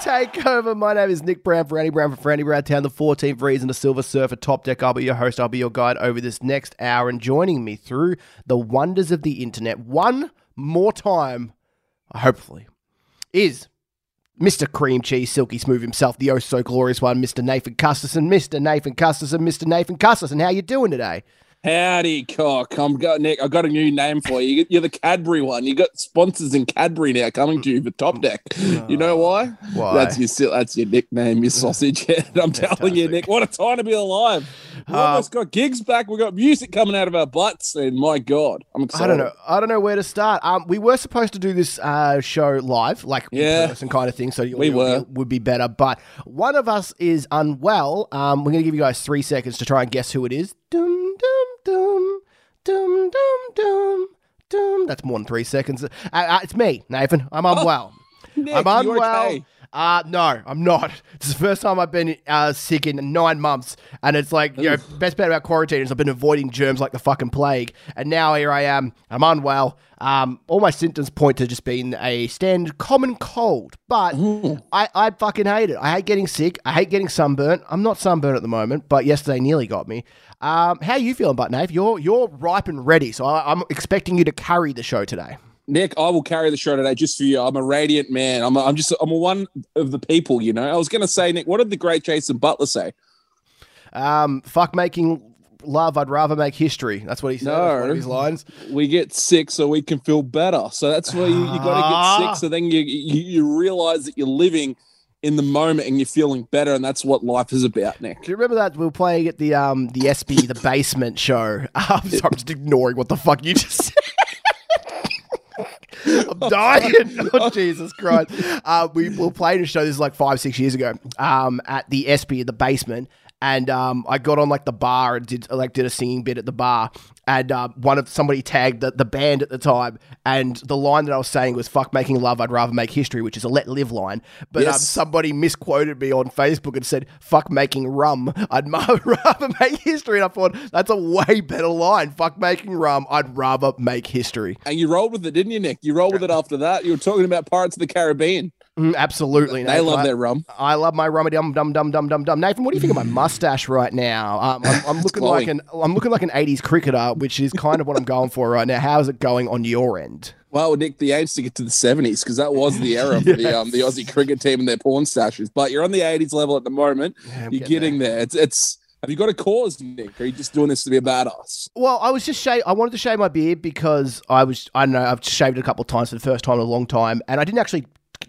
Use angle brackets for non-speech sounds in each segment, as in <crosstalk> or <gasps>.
Takeover. My name is Nick Brown for Andy Brown for Andy Brown Town, the 14th reason to Silver Surfer Top Deck. I'll be your host. I'll be your guide over this next hour. And joining me through the wonders of the internet one more time, hopefully, is Mr. Cream Cheese Silky Smooth himself, the oh so glorious one, Mr. Nathan Custerson. Mr. Nathan Custerson, Mr. Nathan Custerson. How you doing today? Howdy, cock. I'm got Nick. I got a new name for you. You're the Cadbury one. You got sponsors in Cadbury now coming to you for Top Deck. <laughs> You know why? Why? That's your that's your nickname, your sausage head. I'm <laughs> telling you, Nick. What a time to be alive. We Uh, almost got gigs back. We got music coming out of our butts, and my God, I'm excited. I don't know. I don't know where to start. Um, we were supposed to do this uh, show live, like Yeah. person kind of thing, so We were. would be better. But one of us is unwell. Um, we're going to give you guys three seconds to try and guess who it is. Dum dum dum dum dum dum dum. That's more than three seconds. Uh, uh, it's me, Nathan. I'm unwell. Nick, I'm unwell. okay? Uh, no, I'm not. <laughs> This is the first time I've been uh, sick in nine months. And it's like, you know, best part about quarantine is I've been avoiding germs like the fucking plague. And now here I am. I'm unwell. Um, all my symptoms point to just being a standard common cold. But I, I fucking hate it. I hate getting sick. I hate getting sunburnt. I'm not sunburnt at the moment, but yesterday nearly got me. Um, how you feeling, but Nave? You're you're ripe and ready, so I, I'm expecting you to carry the show today. Nick, I will carry the show today just for you. I'm a radiant man. I'm, a, I'm just, I'm a one of the people, you know. I was going to say, Nick, what did the great Jason Butler say? Um, fuck making love. I'd rather make history. That's what he said. That's one of his lines. we get sick so we can feel better. So that's where you, you got to Ah. get sick. So then you, you you realize that you're living in the moment and you're feeling better, and that's what life is about, Nick. Do you remember that we were playing at the um the SB the basement show? <laughs> Um, sorry, I'm just ignoring what the fuck you just said. <laughs> Dying. <laughs> Oh, Jesus Christ. <laughs> Uh, we were playing a show, this is like five, six years ago, um, at the SB in the basement. And um, I got on like the bar and did like did a singing bit at the bar, and uh, one of somebody tagged the, the band at the time, and the line that I was saying was "fuck making love, I'd rather make history," which is a letlive line. But um, somebody misquoted me on Facebook and said "fuck making rum, I'd <laughs> rather make history," and I thought that's a way better line. "Fuck making rum, I'd rather make history." And you rolled with it, didn't you, Nick? You rolled with it after that. You were talking about Pirates of the Caribbean. Mm, absolutely, They Nathan. love I- their rum. I love my rummy dum dum dum dum dum dum. Nathan, what do you think of my mustache right now? Um, I'm, I'm <laughs> looking like an I'm looking like an '80s cricketer, which is kind of what I'm going for right now. How is it going on your end? Well, Nick, the aim's to get to the 70s because that was the era for the um, the Aussie cricket team and their porn stashes. But you're on the 80s level at the moment. I'm you're getting getting there. It's it's. Have you got a cause, Nick? Or are you just doing this to be a badass? Well, I was just shave. I wanted to shave my beard because I was. I don't know. I've shaved it a couple of times for the first time in a long time, and I didn't actually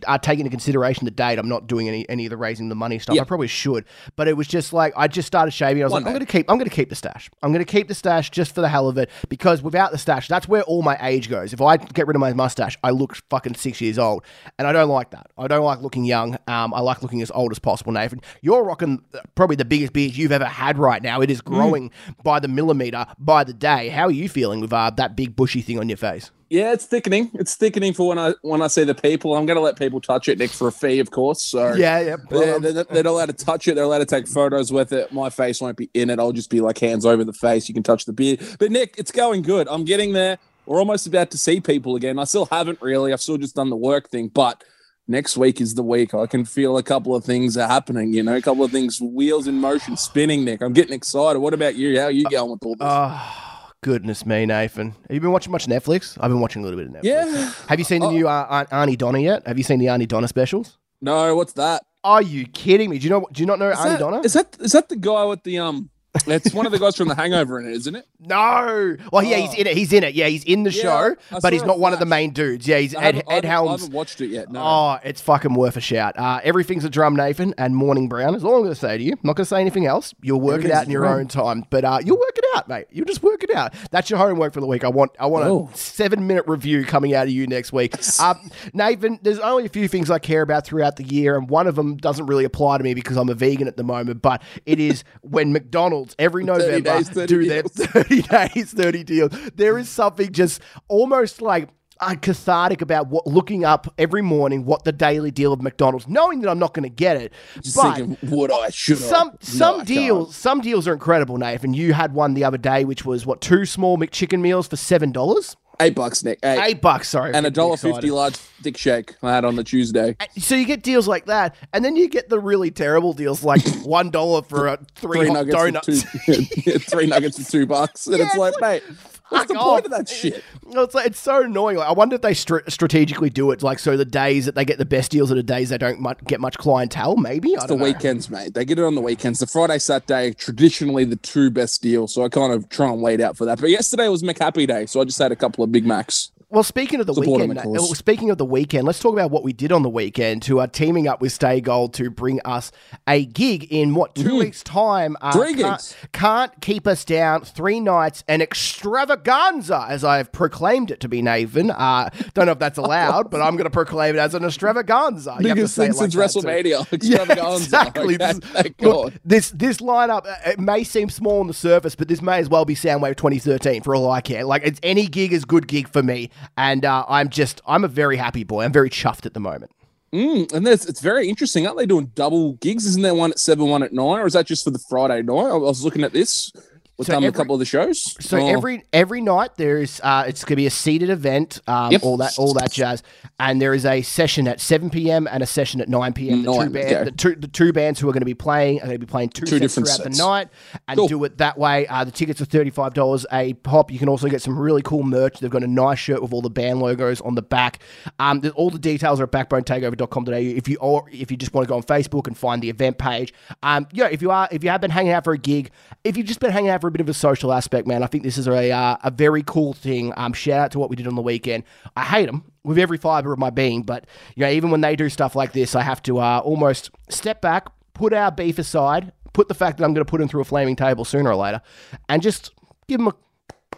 uh, take into consideration the date. I'm not doing any any of the raising the money stuff. Yeah. I probably should, but it was just like I just started shaving. I was One like, I'm going to keep. I'm to keep the stash. I'm going to keep the stash just for the hell of it because without the stash, that's where all my age goes. If I get rid of my mustache, I look fucking six years old, and I don't like that. I don't like looking young. Um, I like looking as old as possible. Nathan, you're rocking uh, probably the biggest beard you've ever had right now. It is growing by the millimeter by the day. How are you feeling with uh, that big bushy thing on your face? Yeah, it's thickening. It's thickening for when I when I see the people. I'm going to let people touch it, Nick, for a fee, of course. So Yeah, yeah. They're, they're, they're not allowed to touch it. They're allowed to take photos with it. My face won't be in it. I'll just be like hands over the face. You can touch the beard. But Nick, it's going good. I'm getting there. We're almost about to see people again. I still haven't really. I've still just done the work thing, but next week is the week. I can feel a couple of things are happening. You know, a couple of things, wheels in motion, spinning. Nick, I'm getting excited. What about you? How are you going with all this? Oh, goodness me, Nathan. Have you been watching much Netflix? I've been watching a little bit of Netflix. yeah. Have you seen the Oh. new uh, Ar- Aunty Donna yet? Have you seen the Aunty Donna specials? No, what's that? Are you kidding me? Do you know? Do you not know Is Arnie that, Donna? is that is that the guy with the um? It's one of the guys from The Hangover in it, isn't it? No. Well, yeah, he's Oh. in it. He's in it. Yeah, he's in the show, I but he's a not one of the flash. main dudes. Yeah, he's I Ed, haven't- I Ed haven't- I Helms. haven't watched it yet. No. Oh, it's fucking worth a shout. Uh, everything's a drum, Nathan, and Morning Brown is all I'm going to say to you. I'm not going to say anything else. You'll work it Everything's out in your drum. own time, but uh, you'll work it out, mate. You'll just work it out. That's your homework for the week. I want I want Oh. a seven minute review coming out of you next week. Um, Nathan, there's only a few things I care about throughout the year, and one of them doesn't really apply to me because I'm a vegan at the moment, but it is when McDonald's every 30 November days, 30 do their deals. <laughs> 30 days, 30 deals. There is something just almost like uh, cathartic about what looking up every morning what the daily deal of McDonald's, knowing that I'm not going to get it. Just but thinking, would I? Should I? some No, some I deals some deals are incredible, Nathan. You had one the other day, which was what two small McChicken meals for seven dollars. Eight bucks, Nick. Eight. Eight bucks, sorry. and a dollar fifty large dick shake I had on the Tuesday. So you get deals like that, and then you get the really terrible deals like <laughs> one dollar for a three, Three nuggets donuts. two. <laughs> three nuggets for two bucks, and Yeah, it's it's like, like, mate, what's the fuck point of that shit? It's like it's so annoying. Like, I wonder if they str- strategically do it, like so the days that they get the best deals are the days they don't mu- get much clientele. Maybe I the know. weekends, mate. They get it on the weekends. The Friday, Saturday, traditionally the two best deals. So I kind of try and wait out for that. But yesterday was McHappy Day, so I just had a couple of Big Macs. Well, speaking of the weekend, uh, speaking of the weekend, let's talk about what we did on the weekend. To uh, teaming up with Stay Gold to bring us a gig in what 2 weeks' time. Uh, Mm. Three can't, gigs. can't keep us down. Three nights, an extravaganza, as I have proclaimed it to be, Nathan. Uh, don't know if that's allowed, but I'm going to proclaim it as an extravaganza. You Biggest thing like since too. WrestleMania. <laughs> Yeah, exactly. Okay, This, look, this this lineup uh, it may seem small on the surface, but this may as well be Soundwave 2013 for all I care. Like it's any gig is good gig for me, and uh, I'm just I'm a very happy boy. I'm very chuffed at the moment. Mm, and it's very interesting. Aren't they doing double gigs? Isn't there one at seven, one at nine, or is that just for the Friday night? I was looking at this. We've So every- a couple of the shows. So Oh, every every night there's uh, it's going to be a seated event, um, Yep. all that all that jazz, and there is a session at 7 p.m. and a session at 9 p.m. The two, Nine, band, okay. the two the two bands who are going to be playing are going to be playing two, Two sets different throughout sets. the night and Cool. do it that way. Uh, the tickets are thirty five dollars a pop. You can also get some really cool merch. They've got a nice shirt with all the band logos on the back. Um, all the details are at backbonetakeover.com.au. If you or if you just want to go on Facebook and find the event page, um, yeah, if you are if you have been hanging out for a gig, if you've just been hanging out for a bit of a social aspect, man, I think this is a uh, a very cool thing. Um, shout out to what we did on the weekend. I hate them with every fiber of my being, but you know, even when they do stuff like this, I have to uh, almost step back, put our beef aside, put the fact that I'm going to put them through a flaming table sooner or later, and just give them a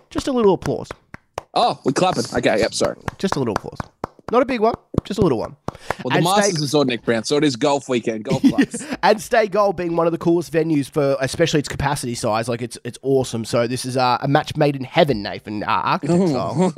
just a little applause, Oh, we're clapping. Okay, yep, sorry. just a little applause. Not a big one, just a little one. Well, the And Masters stay- is on Nick Brown, so it is golf weekend, golf <laughs> clubs. and Stay Gold being one of the coolest venues for, especially its capacity size, like it's it's awesome. So this is uh, a match made in heaven, Nathan, uh, architect <laughs> style.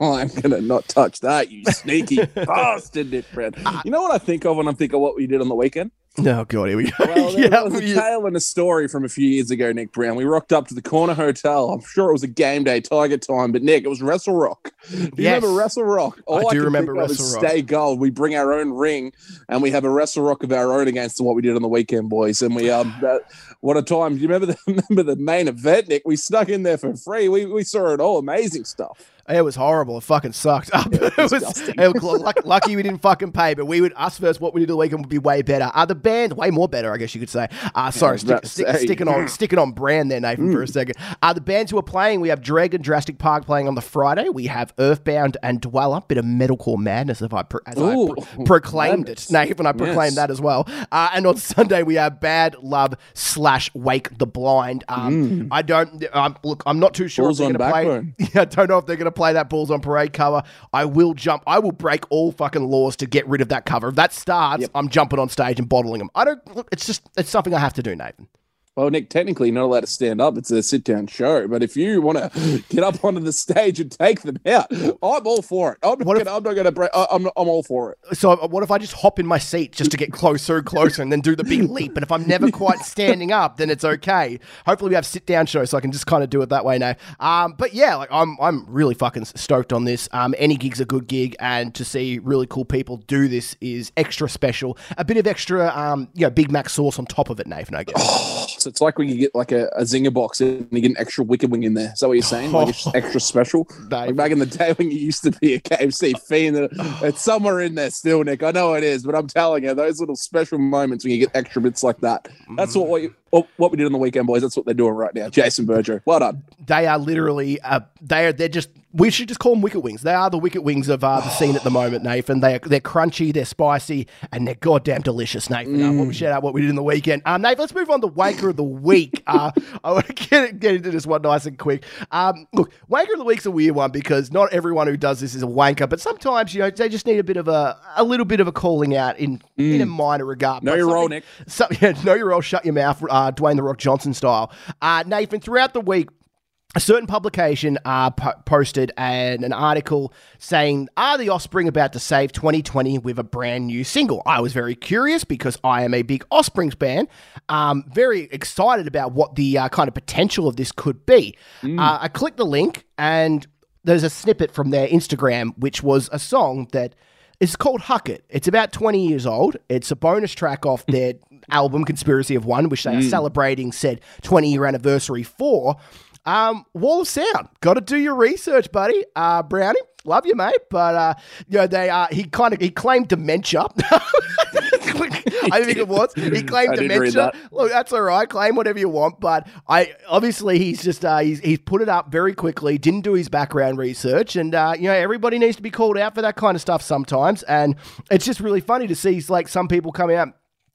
I'm gonna not touch that, you sneaky <laughs> bastard, Nick Brown. You know what I think of when I think of what we did on the weekend? Oh god, here we go. Well, <laughs> there yeah, was a yeah. tale and a story from a few years ago, Nick Brown. We rocked up to the corner hotel. I'm sure it was a game day Tiger time, but Nick, it was Wrestle Rock. Do you Yes. remember Wrestle Rock? All I do remember Wrestle Rock. Stay gold. We bring our own ring, and we have a Wrestle Rock of our own against what we did on the weekend, boys. And we um, <sighs> that, what a time! Do you remember the <laughs> remember the main event, Nick? We snuck in there for free. We we saw it all. Amazing stuff. It was horrible. It fucking sucked. <laughs> it was, it was lucky we didn't fucking pay, but we would us versus what we did the weekend would be way better. Uh, the band way more better, I guess you could say. Uh, sorry, was stick, stick, say. sticking on sticking on brand there, Nathan, for a second. Uh, the bands who are playing, we have Dreg and Jurassic Park playing on the Friday. We have Earthbound and Dweller, bit of metalcore madness, if I pro- as I Ooh, pro- proclaimed madness. it, Nathan. I proclaimed Yes. that as well. Uh, and on <laughs> Sunday we have Bad Love slash Wake the Blind. Um, I don't um, look. I'm not too sure Mm. Bulls if they're going to play. <laughs> Yeah, I don't know if they're going to play that Bulls on Parade cover. I will jump. I will break all fucking laws to get rid of that cover. If that starts, I'm jumping on stage and bottling them. I don't. Look, it's just it's something I have to do, Nathan. Well, Nick, technically you're not allowed to stand up. It's a sit down show. But if you want to <gasps> get up onto the stage and take them out, I'm all for it. I'm not What gonna, I'm not going to break. I- I'm, I'm all for it. So uh, what if I just hop in my seat just to get closer and closer and then do the big leap? And if I'm never quite standing up, then it's okay. Hopefully we have sit down shows so I can just kind of do it that way now. Um, but yeah, like I'm I'm really fucking stoked on this. Um, any gig's a good gig, and to see really cool people do this is extra special. A bit of extra, um, you know, Big Mac sauce on top of it, Nathan. I guess. <sighs> <laughs> So it's like when you get like a, a zinger box and you get an extra wicked wing in there. Is that what you're saying? Like it's <laughs> extra special. Like back in the day when you used to be a KFC fiend, uh, it's somewhere in there still, Nick. I know it is, but I'm telling you, those little special moments when you get extra bits like that. That's what what, you, what, what we did on the weekend, boys. That's what they're doing right now. Jason Berger, well done. they are literally uh, they are they're just we should just call them wicked wings. They are the wicked wings of uh, the scene at the moment, Nathan. They are they're crunchy, they're spicy, and they're goddamn delicious, Nathan. Uh, what we shout out what we did in the weekend. Um, Nathan, let's move on to wanker of the week. <laughs> Uh, I want to get get into this one nice and quick. Um, look, wanker of the week's a weird one because not everyone who does this is a wanker, but sometimes you know they just need a bit of a a little bit of a calling out in in a minor regard. Know your role, Nick. <laughs> yeah, know your role, shut your mouth, uh, Dwayne the Rock Johnson style. Uh, Nathan, throughout the week, a certain publication uh, po- posted an, an article saying, Are the Offspring about to save 2020 with a brand new single? I was very curious because I am a big Offsprings fan, um, very excited about what the uh, kind of potential of this could be. Uh, I clicked the link and there's a snippet from their Instagram, which was a song that is called Huck It. It's about 20 years old. It's a bonus track off <laughs> their album Conspiracy of One, which they are celebrating said 20 year anniversary for. Um, Wall of Sound. Got to do your research, buddy. Uh, Brownie, love you, mate. But uh, you know, they uh, he kind of he claimed dementia. <laughs> I think it was. He <laughs> claimed I did read dementia. that. Look, that's all right. Claim whatever you want, but I obviously he's just uh, he's he's put it up very quickly. Didn't do his background research, and uh, you know everybody needs to be called out for that kind of stuff sometimes. And it's just really funny to see like some people coming out.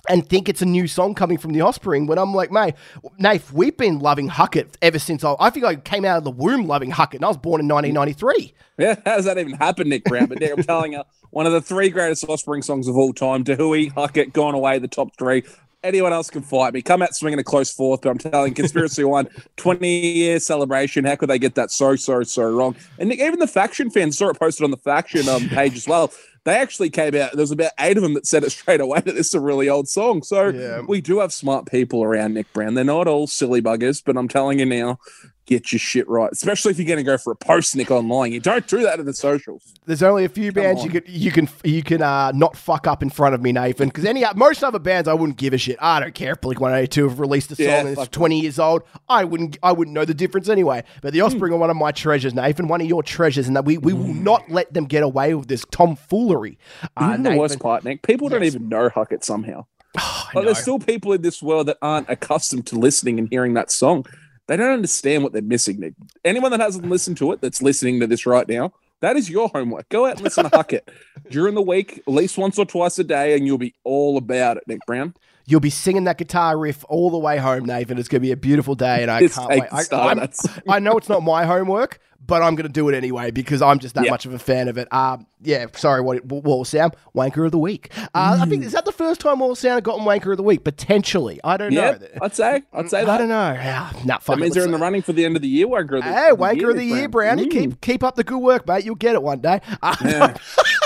And think it's a new song coming from the Offspring when I'm like, mate, Nath, we've been loving Huck It ever since I, I think I came out of the womb loving Huck It, and I was born in 1993. Yeah, <laughs> how does that even happen, Nick Brown? But I'm telling you, one of the three greatest Offspring songs of all time. Dahui, Huck It, Gone Away, the top three. Anyone else can fight me. Come out swinging a close fourth, but I'm telling Conspiracy <laughs> One, 20 year celebration. How could they get that so, so, so wrong? And Nick, even the faction fans saw it posted on the faction um, page as well. They actually came out. There was about eight of them that said it straight away that this is a really old song. So Yeah. we do have smart people around Nick Brown. They're not all silly buggers, but I'm telling you now, get your shit right. Especially if you're going to go for a post Nick online. You don't do that in the socials. There's only a few bands you can you can you can uh, not fuck up in front of me, Nathan. Because any most other bands, I wouldn't give a shit. I don't care if Blink 182 have released a song Yeah, and it's fuck 20 years old. I wouldn't I wouldn't know the difference anyway. But Hmm. the Offspring are one of my treasures, Nathan. One of your treasures, and that we, we will Hmm. not let them get away with this tomfoolery. Uh, the worst part, Nick, people don't even know Huck It somehow. <sighs> Like, there's still people in this world that aren't accustomed to listening and hearing that song. They don't understand what they're missing, Nick. Anyone that hasn't listened to it that's listening to this right now, that is your homework. Go out and listen to Huck it during the week, at least once or twice a day, and you'll be all about it, Nick Brown. You'll be singing that guitar riff all the way home, Nathan. It's going to be a beautiful day, and I can't wait. I, I'm- of that song. I know it's not my homework, but I'm going to do it anyway because I'm just that Yeah. much of a fan of it. Um, yeah, sorry, what Wall Sound, Wanker of the Week. Uh, I think Mm. is that the first time Wall Sound have gotten Wanker of the Week? Potentially, I don't Yeah, know. I'd say. I'd say that. I don't know. Yeah, nah, fuck That it, means they're in the running for the end of the year. Wanker of the, Hey, of the Wanker of the Year, Brown. Brownie. Mm. Keep keep up the good work, mate. You'll get it one day. Uh, I <laughs>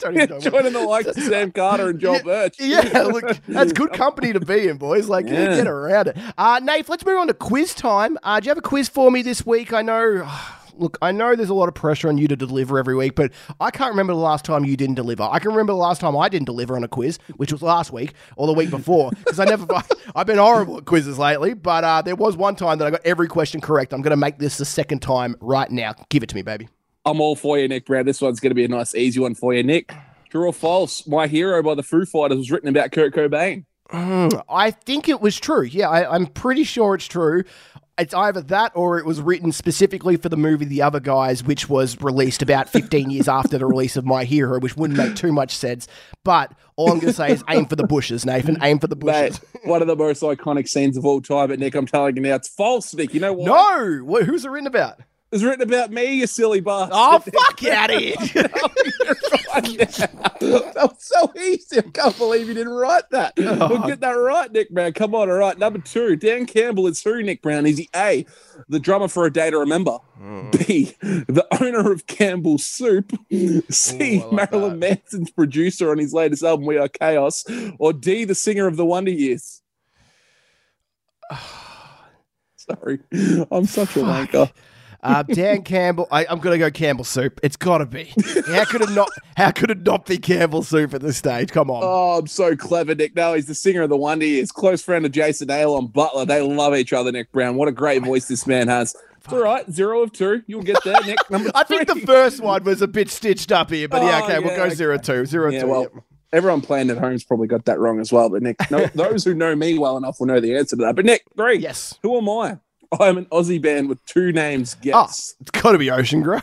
don't even know Joining the likes of Sam Carter and Joel <laughs> Birch. Yeah, <laughs> look, that's good company to be in, boys. Like, Yeah. get around it. Uh, Nate, let's move on to quiz time. Uh, do you have a quiz for me this week? I know. <sighs> Look, I know there's a lot of pressure on you to deliver every week, but I can't remember the last time you didn't deliver. I can remember the last time I didn't deliver on a quiz, which was last week or the week before, because I never. <laughs> I've been horrible at quizzes lately, but uh, there was one time that I got every question correct. I'm going to make this the second time right now. Give it to me, baby. I'm all for you, Nick Brown. This one's going to be a nice, easy one for you, Nick. True or false? My Hero by the Foo Fighters was written about Kurt Cobain. Mm, I think it was true. Yeah, I, I'm pretty sure it's true. It's either that or it was written specifically for the movie The Other Guys, which was released about 15 years after the release of My Hero, which wouldn't make too much sense. But all I'm going to say is aim for the bushes, Nathan. Aim for the bushes. Mate, one of the most iconic scenes of all time. But Nick, I'm telling you now, it's false, Nick. You know what? No! Who's it written about? It's written about me, you silly bastard. Oh, fuck out of here. <laughs> that was so easy. I can't believe you didn't write that. We'll oh. get that right, Nick Brown. Come on, all right. Number two, Dan Campbell is who, Nick Brown? Is he A, the drummer for A Day to Remember? Mm. B, the owner of Campbell's Soup? C, Ooh, like Marilyn Manson's producer on his latest album, We Are Chaos? Or D, the singer of The Wonder Years? <sighs> Sorry, I'm such a Fuck. wanker. Uh, Dan Campbell. I, I'm going to go Campbell Soup. It's got to be. How could it not? How could it not be Campbell Soup at this stage? Come on. Oh, I'm so clever, Nick. No, he's the singer of the Wonder Years, close friend of Jason Aalon Butler. They love each other, Nick Brown. What a great voice this man has. It's all right. Zero of two. You'll get there, Nick. <laughs> I think the first one was a bit stitched up here, but yeah, Oh, okay, we'll go okay. zero two, zero Yeah, two. well, yep. everyone playing at home's probably got that wrong as well. But Nick, no, <laughs> those who know me well enough will know the answer to that. But Nick, three. Yes. Who am I? <laughs> I'm an Aussie band with two names. Oh, Guess. it's got to be Ocean Grove.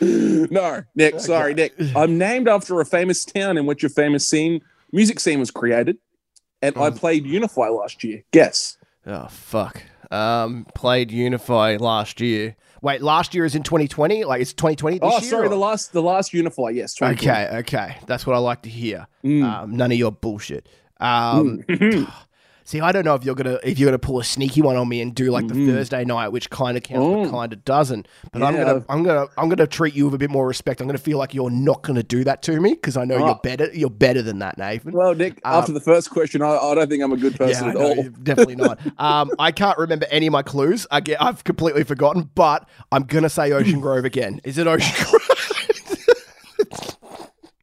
<laughs> no, Nick. Sorry, Nick. I'm named after a famous town in which a famous scene, music scene, was created, and I played Unify last year. Guess. oh fuck. Um, played Unify last year. Wait, last year is in 2020. Like it's 2020 this Oh, year. sorry, or- the last, the last Unify. Yes. Okay, okay, that's what I like to hear. Mm. Um, none of your bullshit. Um, <laughs> See, I don't know if you're gonna if you're gonna pull a sneaky one on me and do like the Thursday night, which kind of counts but Mm-hmm. Kind of doesn't. But I'm gonna I'm gonna I'm gonna treat you with a bit more respect. I'm gonna feel like you're not gonna do that to me because I know Oh. you're better. You're better than that, Nathan. Well, Nick, after the first question, I, I don't think I'm a good person yeah, at all. definitely not. <laughs> Um, I can't remember any of my clues. I get, I've completely forgotten, but I'm gonna say Ocean <laughs> Grove again. Is it Ocean Grove?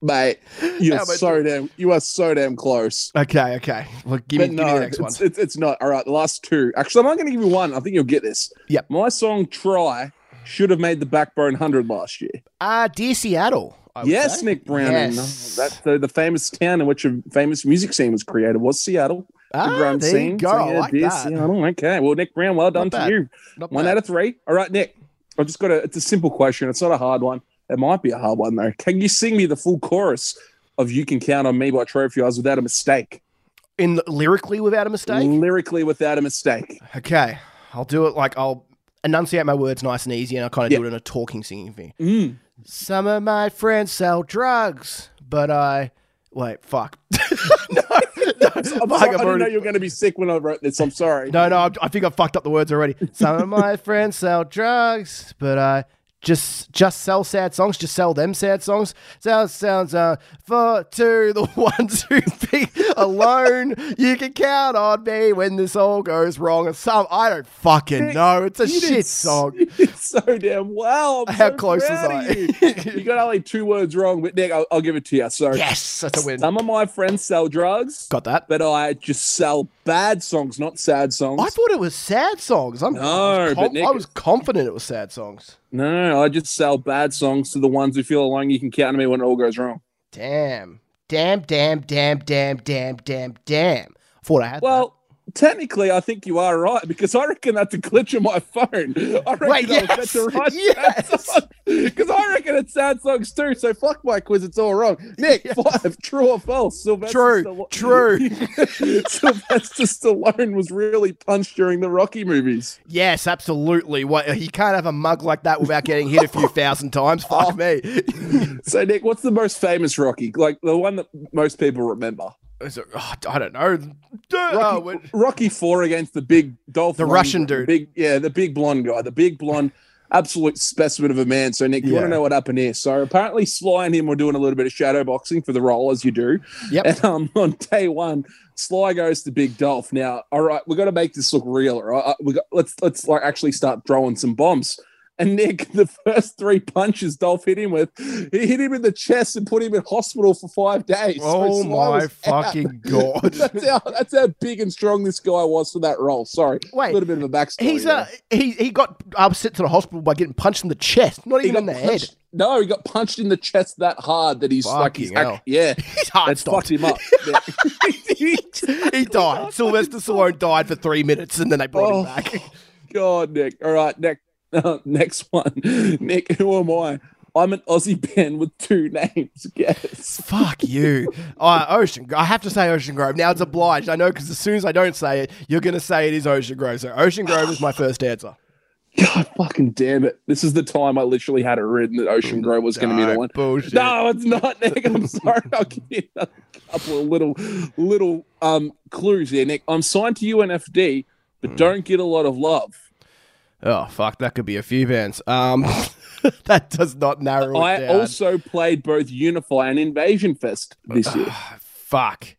Mate, you're How am I so damn you are so damn close. okay, okay. Well, give me, But give me the next one. it's, it's, it's not. All right, the last two. Actually, I'm not going to give you one. I think you'll get this. Yep. My song "Try" should have made the Backbone Hundred last year. Ah, dear Seattle. I Yes, say. Nick Brown. Uh, Yes. That's the, the famous town in which a famous music scene was created was Seattle. Ah, the grunge there you go. So, I yeah, like dear that. Seattle. Okay. Well, Nick Brown, well done to you. Not One bad. out of three. All right, Nick. I've just got a. It's a simple question. It's not a hard one. It might be a hard one though. Can you sing me the full chorus of "You Can Count on Me" by Trophy Eyes without a mistake? in lyrically without a mistake. Lyrically, without a mistake. Okay, I'll do it like I'll enunciate my words nice and easy, and I'll kind of Yeah. do it in a talking, singing thing. Mm. Some of my friends sell drugs, but I wait. Fuck. <laughs> no, <laughs> no, I'm fuck, sorry, I've I didn't know you were going to be sick when I wrote this. I'm sorry. no, no. I- I think I fucked up the words already. Some of my <laughs> friends sell drugs, but I just just sell sad songs. Just sell them sad songs. Sounds sounds uh for <laughs> two the ones who be alone. You can count on me when this all goes wrong. And some I don't fucking know. It's a You shit song. <laughs> so damn well. I'm How so close was I? You. You got only two words wrong, but Nick, I'll, I'll give it to you. So, yes, that's a win. some of my friends sell drugs, Got that. but I just sell bad songs, not sad songs. I thought it was sad songs. I'm, I, No, was but Nick- I was confident it was sad songs. No, no, I just sell bad songs to the ones who feel alone. You can count on me when it all goes wrong. Damn. Damn, damn, damn, damn, damn, damn, damn. I thought I had Well, technically, I think you are right because I reckon that's a glitch in my phone. I reckon Wait, I was meant yes, to write <laughs> yes. Because I reckon it's sad songs too. So fuck my quiz, it's all wrong. <laughs> Nick, five, true or false? Sylvester True, true. <laughs> Sylvester Stallone was really punched during the Rocky movies. Yes, absolutely. What you can't have a mug like that without getting hit a few thousand times. Fuck Oh. me. So, Nick, what's the most famous Rocky? Like the one that most people remember? Is it- oh, I don't know. Rocky, Oh, what- Rocky Four against the big Dolph. The Lundgren, Russian the dude. big yeah, the big blonde guy, the big blonde, absolute specimen of a man. So Nick, you want to know what happened here? So apparently, Sly and him were doing a little bit of shadow boxing for the role, as you do. Yep. And um, on day one, Sly goes to Big Dolph. Now, all right, we got to make this look real. All right, we got let's let's like actually start throwing some bombs. And Nick, <laughs> the first three punches Dolph hit him with, he hit him in the chest and put him in hospital for five days. Oh Sly my was out. fucking <laughs> god. that's how that's how big and strong this guy was for that role. Sorry, Wait, a little bit of a backstory. He's there. uh he he got upset to the hospital by getting punched in the chest, not even in the head. No, he got punched in the chest that hard that he's like Fucking hell. yeah, <laughs> His heart that stopped. him up. Yeah. he died. Sylvester Stallone died for three minutes, and then they brought Oh. him back. God, Nick. All right, Nick. Uh, <laughs> next one, Nick. Who am I? I'm an Aussie band with two names. <laughs> Guess. Fuck you. <laughs> Uh, Ocean. I have to say Ocean Grove. Now it's obliged. I know because as soon as I don't say it, you're going to say it is Ocean Grove. So Ocean Grove is my <sighs> first answer. God, fucking damn it! This is the time I literally had it written that Ocean Grove was going to be the one. Bullshit. No, it's not, Nick. I'm sorry. I'll give you a couple of little, little um clues here, Nick. I'm signed to UNFD, but Hmm. don't get a lot of love. Oh, fuck. That could be a few bands. Um, <laughs> that does not narrow it I down. also played both Unify and Invasion Fest this year. <sighs> Fuck.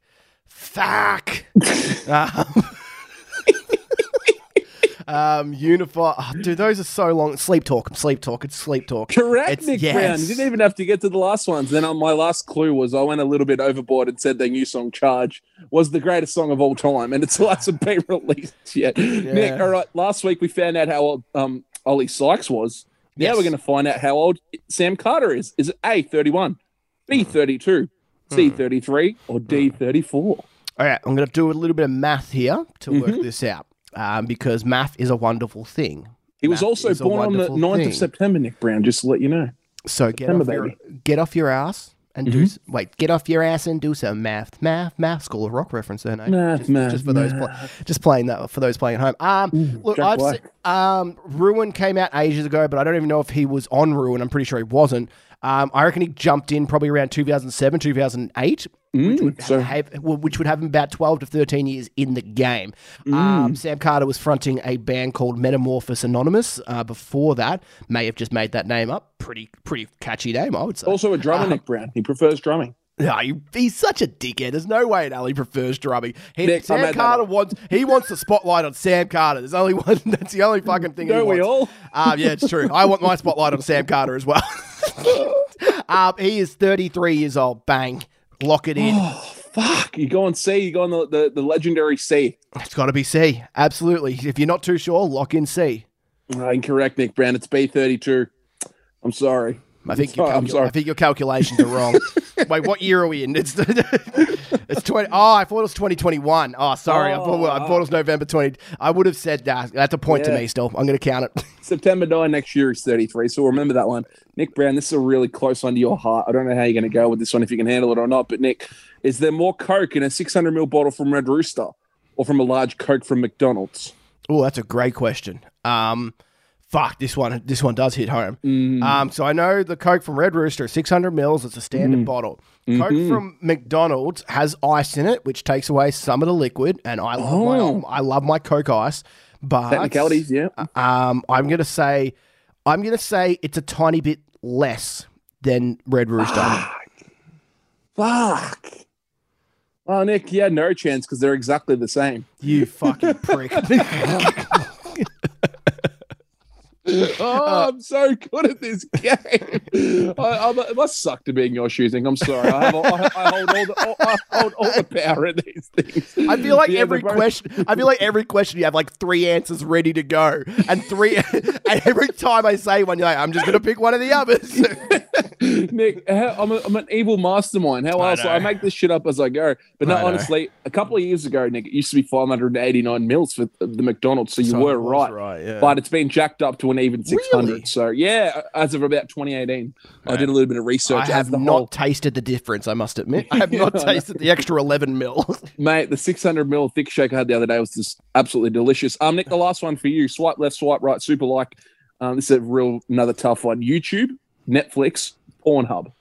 Fuck. <laughs> um, um, Unify. oh, dude, those are so long. Sleep talk. Sleep talk. It's sleep talk. Correct, It's- Nick yes. Brown. You didn't even have to get to the last ones. Then on my last clue was I went a little bit overboard and said their new song "Charge" was the greatest song of all time, and it still <laughs> hasn't been released yet. Nick, all right. Last week we found out how old um, Oli Sykes was. Now Yes. we're going to find out how old Sam Carter is. Is it A thirty-one, B thirty-two, C thirty-three, or D thirty-four? All right, I'm going to do a little bit of math here to Mm-hmm. work this out um, because math is a wonderful thing. He was also born on the wonderful 9th thing. of September, Nick Brown, just to let you know. So get September, off, your, baby. Mm-hmm. get off your ass and do s- wait. Get off your ass and do some math, math, math. School of Rock reference there, Nate. Math, just, math, just for those, pl- just playing that for those playing at home. Um, look, Jack I've Black. se- um, Ruin came out ages ago, but I don't even know if he was on Ruin. I'm pretty sure he wasn't. Um, I reckon he jumped in probably around 2007, 2008. which, would Mm, so have, which would have him about 12 to 13 years in the game. Mm. Um, Sam Carter was fronting a band called Metamorphosis Anonymous uh, before that. May have just made that name up. Pretty pretty catchy name, I would say. also a drummer, Nick Brown. He prefers drumming. No, he, he's such a dickhead. There's no way he prefers drumming. He, Nick, Sam Carter wants he wants the spotlight on Sam Carter. There's only <laughs> one. That's the only fucking thing. Don't we wants. all? Um, yeah, it's true. I want my spotlight on Sam Carter as well. <laughs> <laughs> um, he is 33 years old. Bang, lock it in. Oh, fuck. You go on C. You go on the, the, the legendary C. It's got to be C. Absolutely. If you're not too sure, lock in C. Uh, incorrect, Nick Brown. It's B32. I'm sorry. I think, <laughs> I'm sorry. I think your calculations are wrong. <laughs> Wait, what year are we in? It's <laughs> it's twenty. Oh, I thought it was twenty twenty one. Oh, sorry, I thought I thought it was November twenty. I would have said that. That's a point to me. Still, I'm going to count it. September 9 next year is 33. So remember that one. Nick Brown, this is a really close one to your heart. I don't know how you're going to go with this one, if you can handle it or not. But Nick, is there more Coke in a 600 ml bottle from Red Rooster or from a large Coke from McDonald's? Oh, that's a great question. Um, fuck this one. This one does hit home. Mm. Um, so I know the Coke from Red Rooster, 600 mils. It's a standard Mm. bottle. Coke Mm-hmm. from McDonald's has ice in it, which takes away some of the liquid, and I love my Oh. I love my Coke ice. But Technicalities, yeah. Um, I'm gonna say, I'm gonna say it's a tiny bit less than Red Rooster. Fuck. Oh, Nick, you had no chance because they're exactly the same. you fucking prick. <laughs> <laughs> Oh, uh, I'm so good at this game. I, I, must suck to be in your shoes, Nick. I'm sorry. I, have, I, I hold all the I hold all the power in these things. I feel like Yeah, every both- question, I feel like every question you have like three answers ready to go, and three, and every time I say one, you're like, I'm just gonna pick one of the others. <laughs> Nick, how, I'm, a, I'm an evil mastermind. How else? I, know. make this shit up as I go. But no, honestly, a couple of years ago, Nick, it used to be 589 mils for the McDonald's. So you were right. right, yeah. But it's been jacked up to even 600. Really? So yeah, as of about 2018, I did a little bit of research. I have not whole- tasted the difference. I must admit, I <laughs> have not tasted the extra 11 mil. <laughs> Mate, the 600 mil thick shake I had the other day was just absolutely delicious. Um, Nick, the last one for you: swipe left, swipe right, super like. Um, this is a real another tough one. YouTube, Netflix, Pornhub.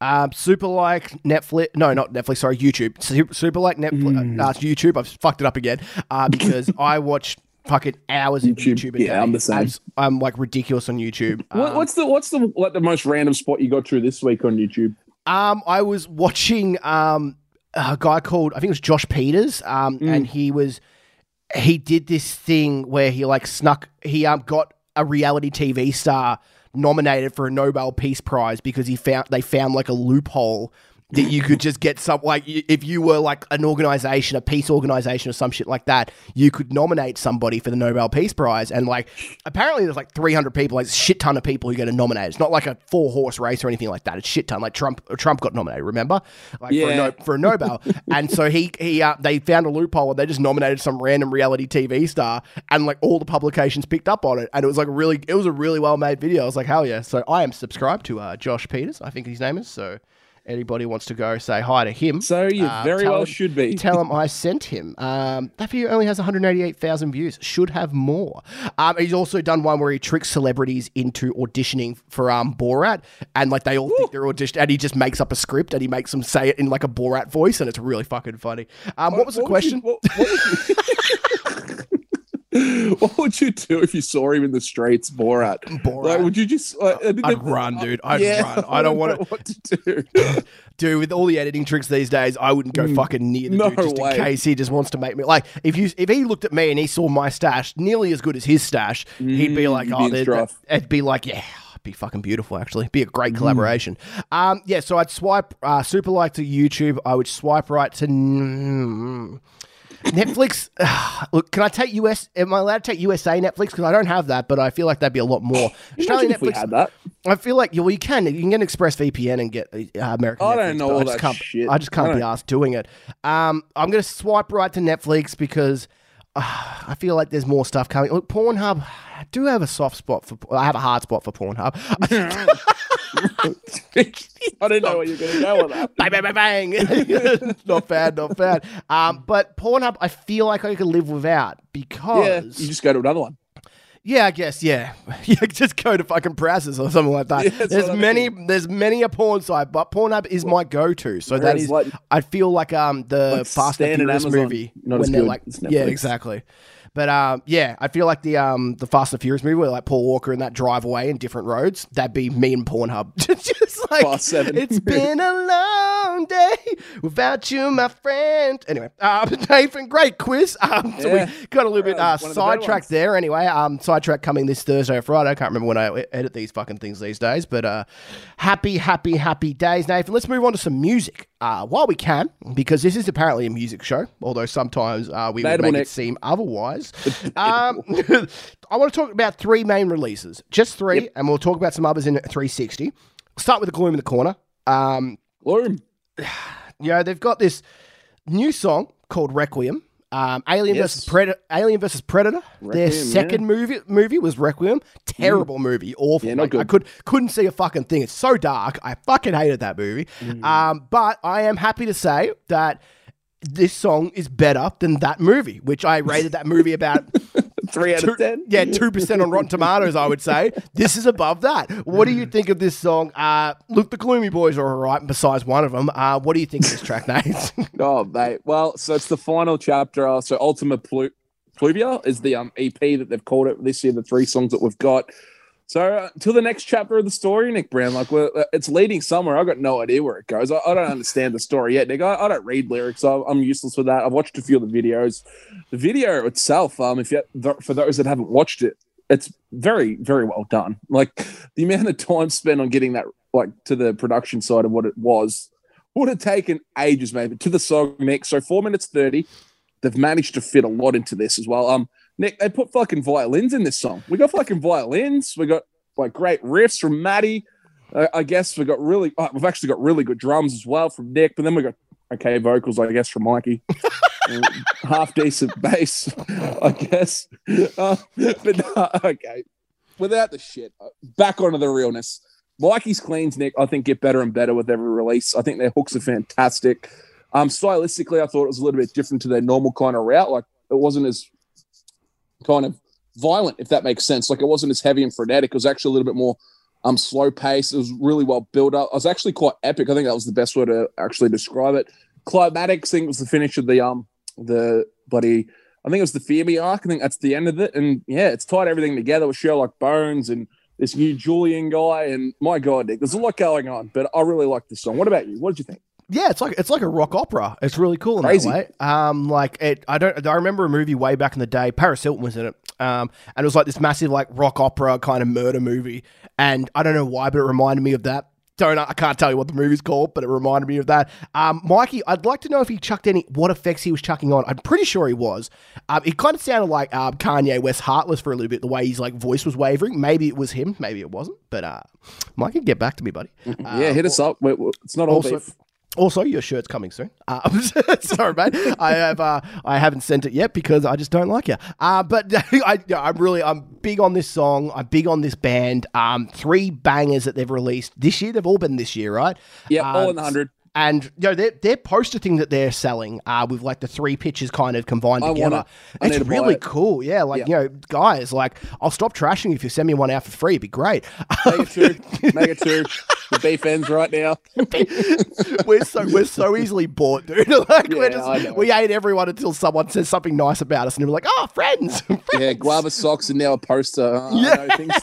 Um, super like Netflix. No, not Netflix. Sorry, YouTube. Super, super like Netflix. Mm. Uh, YouTube. I've fucked it up again uh, because <laughs> I watch fucking hours of YouTube. YouTube. a Yeah, day. I'm the same. I'm, I'm like ridiculous on YouTube. What, Um, what's the what's the like the most random spot you got to this week on YouTube? Um, I was watching um a guy called I think it was Josh Pieters. Um, Mm. and he was he did this thing where he like snuck he um got a reality TV star nominated for a Nobel Peace Prize because he found they found like a loophole that you could <laughs> just get some like if you were like an organization, a peace organization or some shit like that, you could nominate somebody for the Nobel Peace Prize. And like apparently there's like 300 people, like a shit ton of people who get nominated. It's not like a four horse race or anything like that. It's shit ton. Like Trump, Trump got nominated. Remember, like for, a Yeah. no, for a Nobel. <laughs> and so he he uh, they found a loophole and they just nominated some random reality TV star, and like all the publications picked up on it, and it was like really it was a really well made video. I was like hell yeah. So I am subscribed to uh, Josh Pieters. I think his name is so. Anybody wants to go say hi to him? So you Uh, very well him- should be. <laughs> Tell him I sent him. Um, that video only has 188,000 views. Should have more. Um, he's also done one where he tricks celebrities into auditioning for um, Borat, and like they all think they're auditioning, and he just makes up a script and he makes them say it in like a Borat voice, and it's really fucking funny. Um, what was the would question? you- what, <laughs> what would you, what would you do if you saw him in the streets, Borat? Borat. Like, would you just? Like, I'd run, dude. I'd run. I <laughs> don't want to. <laughs> what to do. <laughs> Dude, with all the editing tricks these days, I wouldn't go fucking near the Mm. No dude just way. in case he just wants to make me like if you if he looked at me and he saw my stash nearly as good as his stash, he'd be Mm, like, oh, be in there- strife. that- it'd be like, yeah. it'd Be fucking beautiful, actually. Be a great Mm. collaboration. Um, yeah. So I'd swipe uh, super like to YouTube. I would swipe right to mm, Netflix. <sighs> look, can I take US? Am I allowed to take USA Netflix? Because I don't have that, but I feel like that'd be a lot more. Imagine if we had that. I feel like you, well, you can. You can get ExpressVPN and get uh, American. I Netflix, don't know all I just that can't, shit. I just can't be asked doing it. Um, I'm gonna swipe right to Netflix because uh, I feel like there's more stuff coming. Look, Pornhub. I do have a soft spot for. I have a hard spot for Pornhub. <laughs> I didn't know where you were going to go with that. bang, bang, bang, bang. <laughs> not bad, not bad. Um, but Pornhub, I feel like I could live without Yeah, because you just go to another one. Yeah, I guess. Yeah, <laughs> yeah. Just go to fucking Brazzers or something like that. <laughs> Yeah, there's what I many. There's many a porn site, but Pornhub is my go-to. So that is. Like- I feel like um the Like Fast and Furious Amazon, movie not when as they're good like yeah exactly. But um, yeah, I feel like the um the Fast and Furious movie where like Paul Walker and that drive away in different roads. That'd be me and Pornhub. <laughs> Just like Fast Seven. it's been a long day without you, my friend. Anyway, um, <laughs> Nathan, great quiz. Um, so Yeah. we got a little bit uh, of the sidetracked there. Anyway, um, sidetrack coming this Thursday or Friday. I can't remember when I edit these fucking things these days. But uh, happy, happy, happy days, Nathan. Let's move on to some music uh, while we can, because this is apparently a music show. Although sometimes uh, we would make Nick. it seem otherwise. <laughs> um, <laughs> I want to talk about three main releases, just three, and we'll talk about some others in 360. Start with the gloom in the corner. Um, <sighs> you know, they've got this new song called Requiem. Um, Alien Yes. versus Predator. Alien versus Predator. Their Requiem, second movie movie was Requiem. Terrible movie, awful. Yeah, not Like, I could couldn't see a fucking thing. It's so dark. I fucking hated that movie. Mm. Um, but I am happy to say that this song is better than that movie, which I rated that movie about <laughs> Three out two, of ten. yeah, two percent on Rotten Tomatoes. I would say this is above that. What do you think of this song? Uh, look, the Gloomy Boys are all right. Besides one of them, uh, what do you think of this track, <laughs> Nate? Oh, mate. Well, so it's the final chapter. uh, So Ultima Plu- Pluvia is the um, EP that they've called it this year. The three songs that we've got. So uh, till the next chapter of the story, Nick. Like we're, uh, it's leading somewhere. I've got no idea where it goes. I, I don't understand the story yet, Nick. I, I don't read lyrics. I, I'm useless with that. I've watched a few of the videos. The video itself, um, if you for those that haven't watched it, it's very very well done. Like the amount of time spent on getting that like to the production side of what it was would have taken ages, maybe to the song, Nick. So four minutes thirty. They've managed to fit a lot into this as well. Um, Nick, they put fucking violins in this song. We got fucking violins. We got like great riffs from Maddie. Uh, I guess we got really. Uh, we've actually got really good drums as well from Nick. But then we got okay vocals, I guess, from Mikey. <laughs> Half decent bass, <laughs> I guess. <laughs> Uh, but no, okay, without the shit, uh, back onto the realness. Mikey's cleans, Nick, I think get better and better with every release. I think their hooks are fantastic. Um, stylistically, I thought it was a little bit different to their normal kind of route. Like it wasn't as kind of violent, if that makes sense. Like it wasn't as heavy and frenetic. It was actually a little bit more um slow pace. It was really well built up. It was actually quite epic. I think that was the best way to actually describe it. Climatics thing was the finish of the um the bloody I think it was the Fear Me arc. I think that's the end of it. And yeah, it's tied everything together with Sherlock Bones and this new Julian guy. And my God, Nick, there's a lot going on, but I really like this song. What about you? What did you think? Yeah, it's like it's like a rock opera. It's really cool in Crazy. that way. Um, like it, I don't. I remember a movie way back in the day. Paris Hilton was in it. Um, and it was like this massive like rock opera kind of murder movie. And I don't know why, but it reminded me of that. Don't I can't tell you what the movie's called, but it reminded me of that. Um, Mikey, I'd like to know if he chucked any what effects he was chucking on. I'm pretty sure he was. Um, it kind of sounded like um, Kanye West Heartless for a little bit. The way his like voice was wavering. Maybe it was him. Maybe it wasn't. But uh, Mikey, get back to me, buddy. Uh, <laughs> yeah, hit us up. We- we- It's not all also, beef. Also, your shirt's coming soon. Uh, <laughs> sorry, mate. I have uh, I haven't sent it yet because I just don't like you. Uh, but <laughs> I, I'm really I'm big on this song. I'm big on this band. Um, three bangers that they've released this year. They've all been this year, right? Yeah, all Um, in the hundred. And you know their their poster thing that they're selling, uh, with like the three pictures kind of combined I together. it. It's to really it. cool. Yeah, like Yeah. you know, guys, like I'll stop trashing you if you send me one out for free. It'd be great. Make it two. <laughs> Make it two. <laughs> The beef ends right now. <laughs> we're so we're so easily bought, dude. <laughs> like we're Yeah, know. just we hate everyone until someone says something nice about us, and we're like, oh, friends. Yeah, guava socks and now a poster. Uh, Yeah. I know things,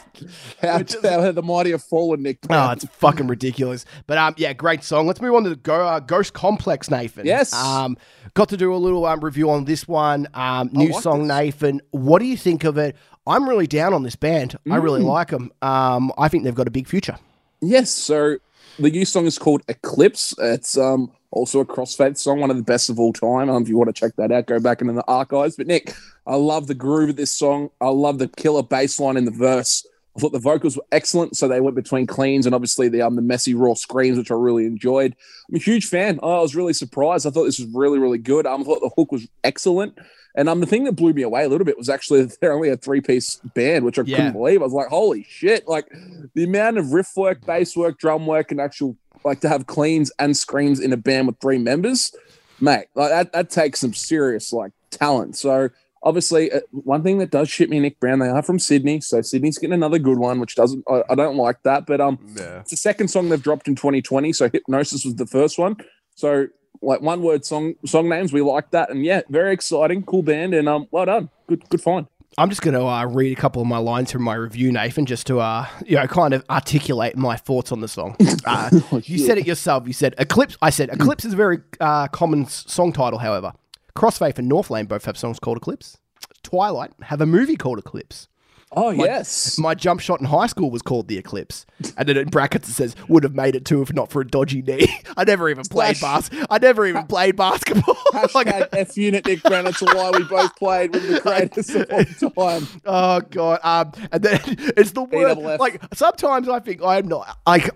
how, how the mighty have fallen, Nick. Oh, it's fucking ridiculous. But um, yeah, great song. Let's move on to the Go- uh, Ghost Complex, Nathan. Yes. Um, got to do a little um review on this one. Um, new like song, this. Nathan. What do you think of it? I'm really down on this band. I really Mm. like them. Um, I think they've got a big future. Yes, so the new song is called Eclipse. It's um also a Crossfaith song, one of the best of all time. Um, if you want to check that out, go back into the archives. But Nick, I love the groove of this song. I love the killer bass line in the verse. I thought the vocals were excellent, so they went between cleans and obviously the um the messy raw screams, which I really enjoyed. I'm a huge fan. I was really surprised. I thought this was really really good. Um, I thought the hook was excellent. And um, the thing that blew me away a little bit was actually <laughs> that they're only a three piece band, which I Yeah. couldn't believe. I was like, holy shit! Like the amount of riff work, bass work, drum work, and actual like to have cleans and screams in a band with three members, mate. Like that that takes some serious like talent. So obviously, uh, one thing that does shit me, Nick Brown, they are from Sydney, so Sydney's getting another good one, which doesn't. I, I don't like that, but um, Yeah. it's the second song they've dropped in 2020. So Hypnosis was the first one. So like one word song song names, we like that, and yeah, very exciting, cool band, and um, well done, good good find. I'm just going to uh, read a couple of my lines from my review, Nathan, just to uh, you know kind of articulate my thoughts on the song. <laughs> Uh, you said it yourself. You said Eclipse. I said Eclipse is a very uh, common s- song title. However, Crossfaith and Northlane both have songs called Eclipse. Twilight have a movie called Eclipse. Oh yes, My jump shot in high school was called the Eclipse, and then in brackets it says would have made it too if not for a dodgy knee. <laughs> I never even played bas- I never even played basketball. <laughs> Like, <laughs> F unit, Nick Brown. to why we both played with the greatest of all time. Oh god. Um, and then it's the worst. double F. Like sometimes I think I'm not like.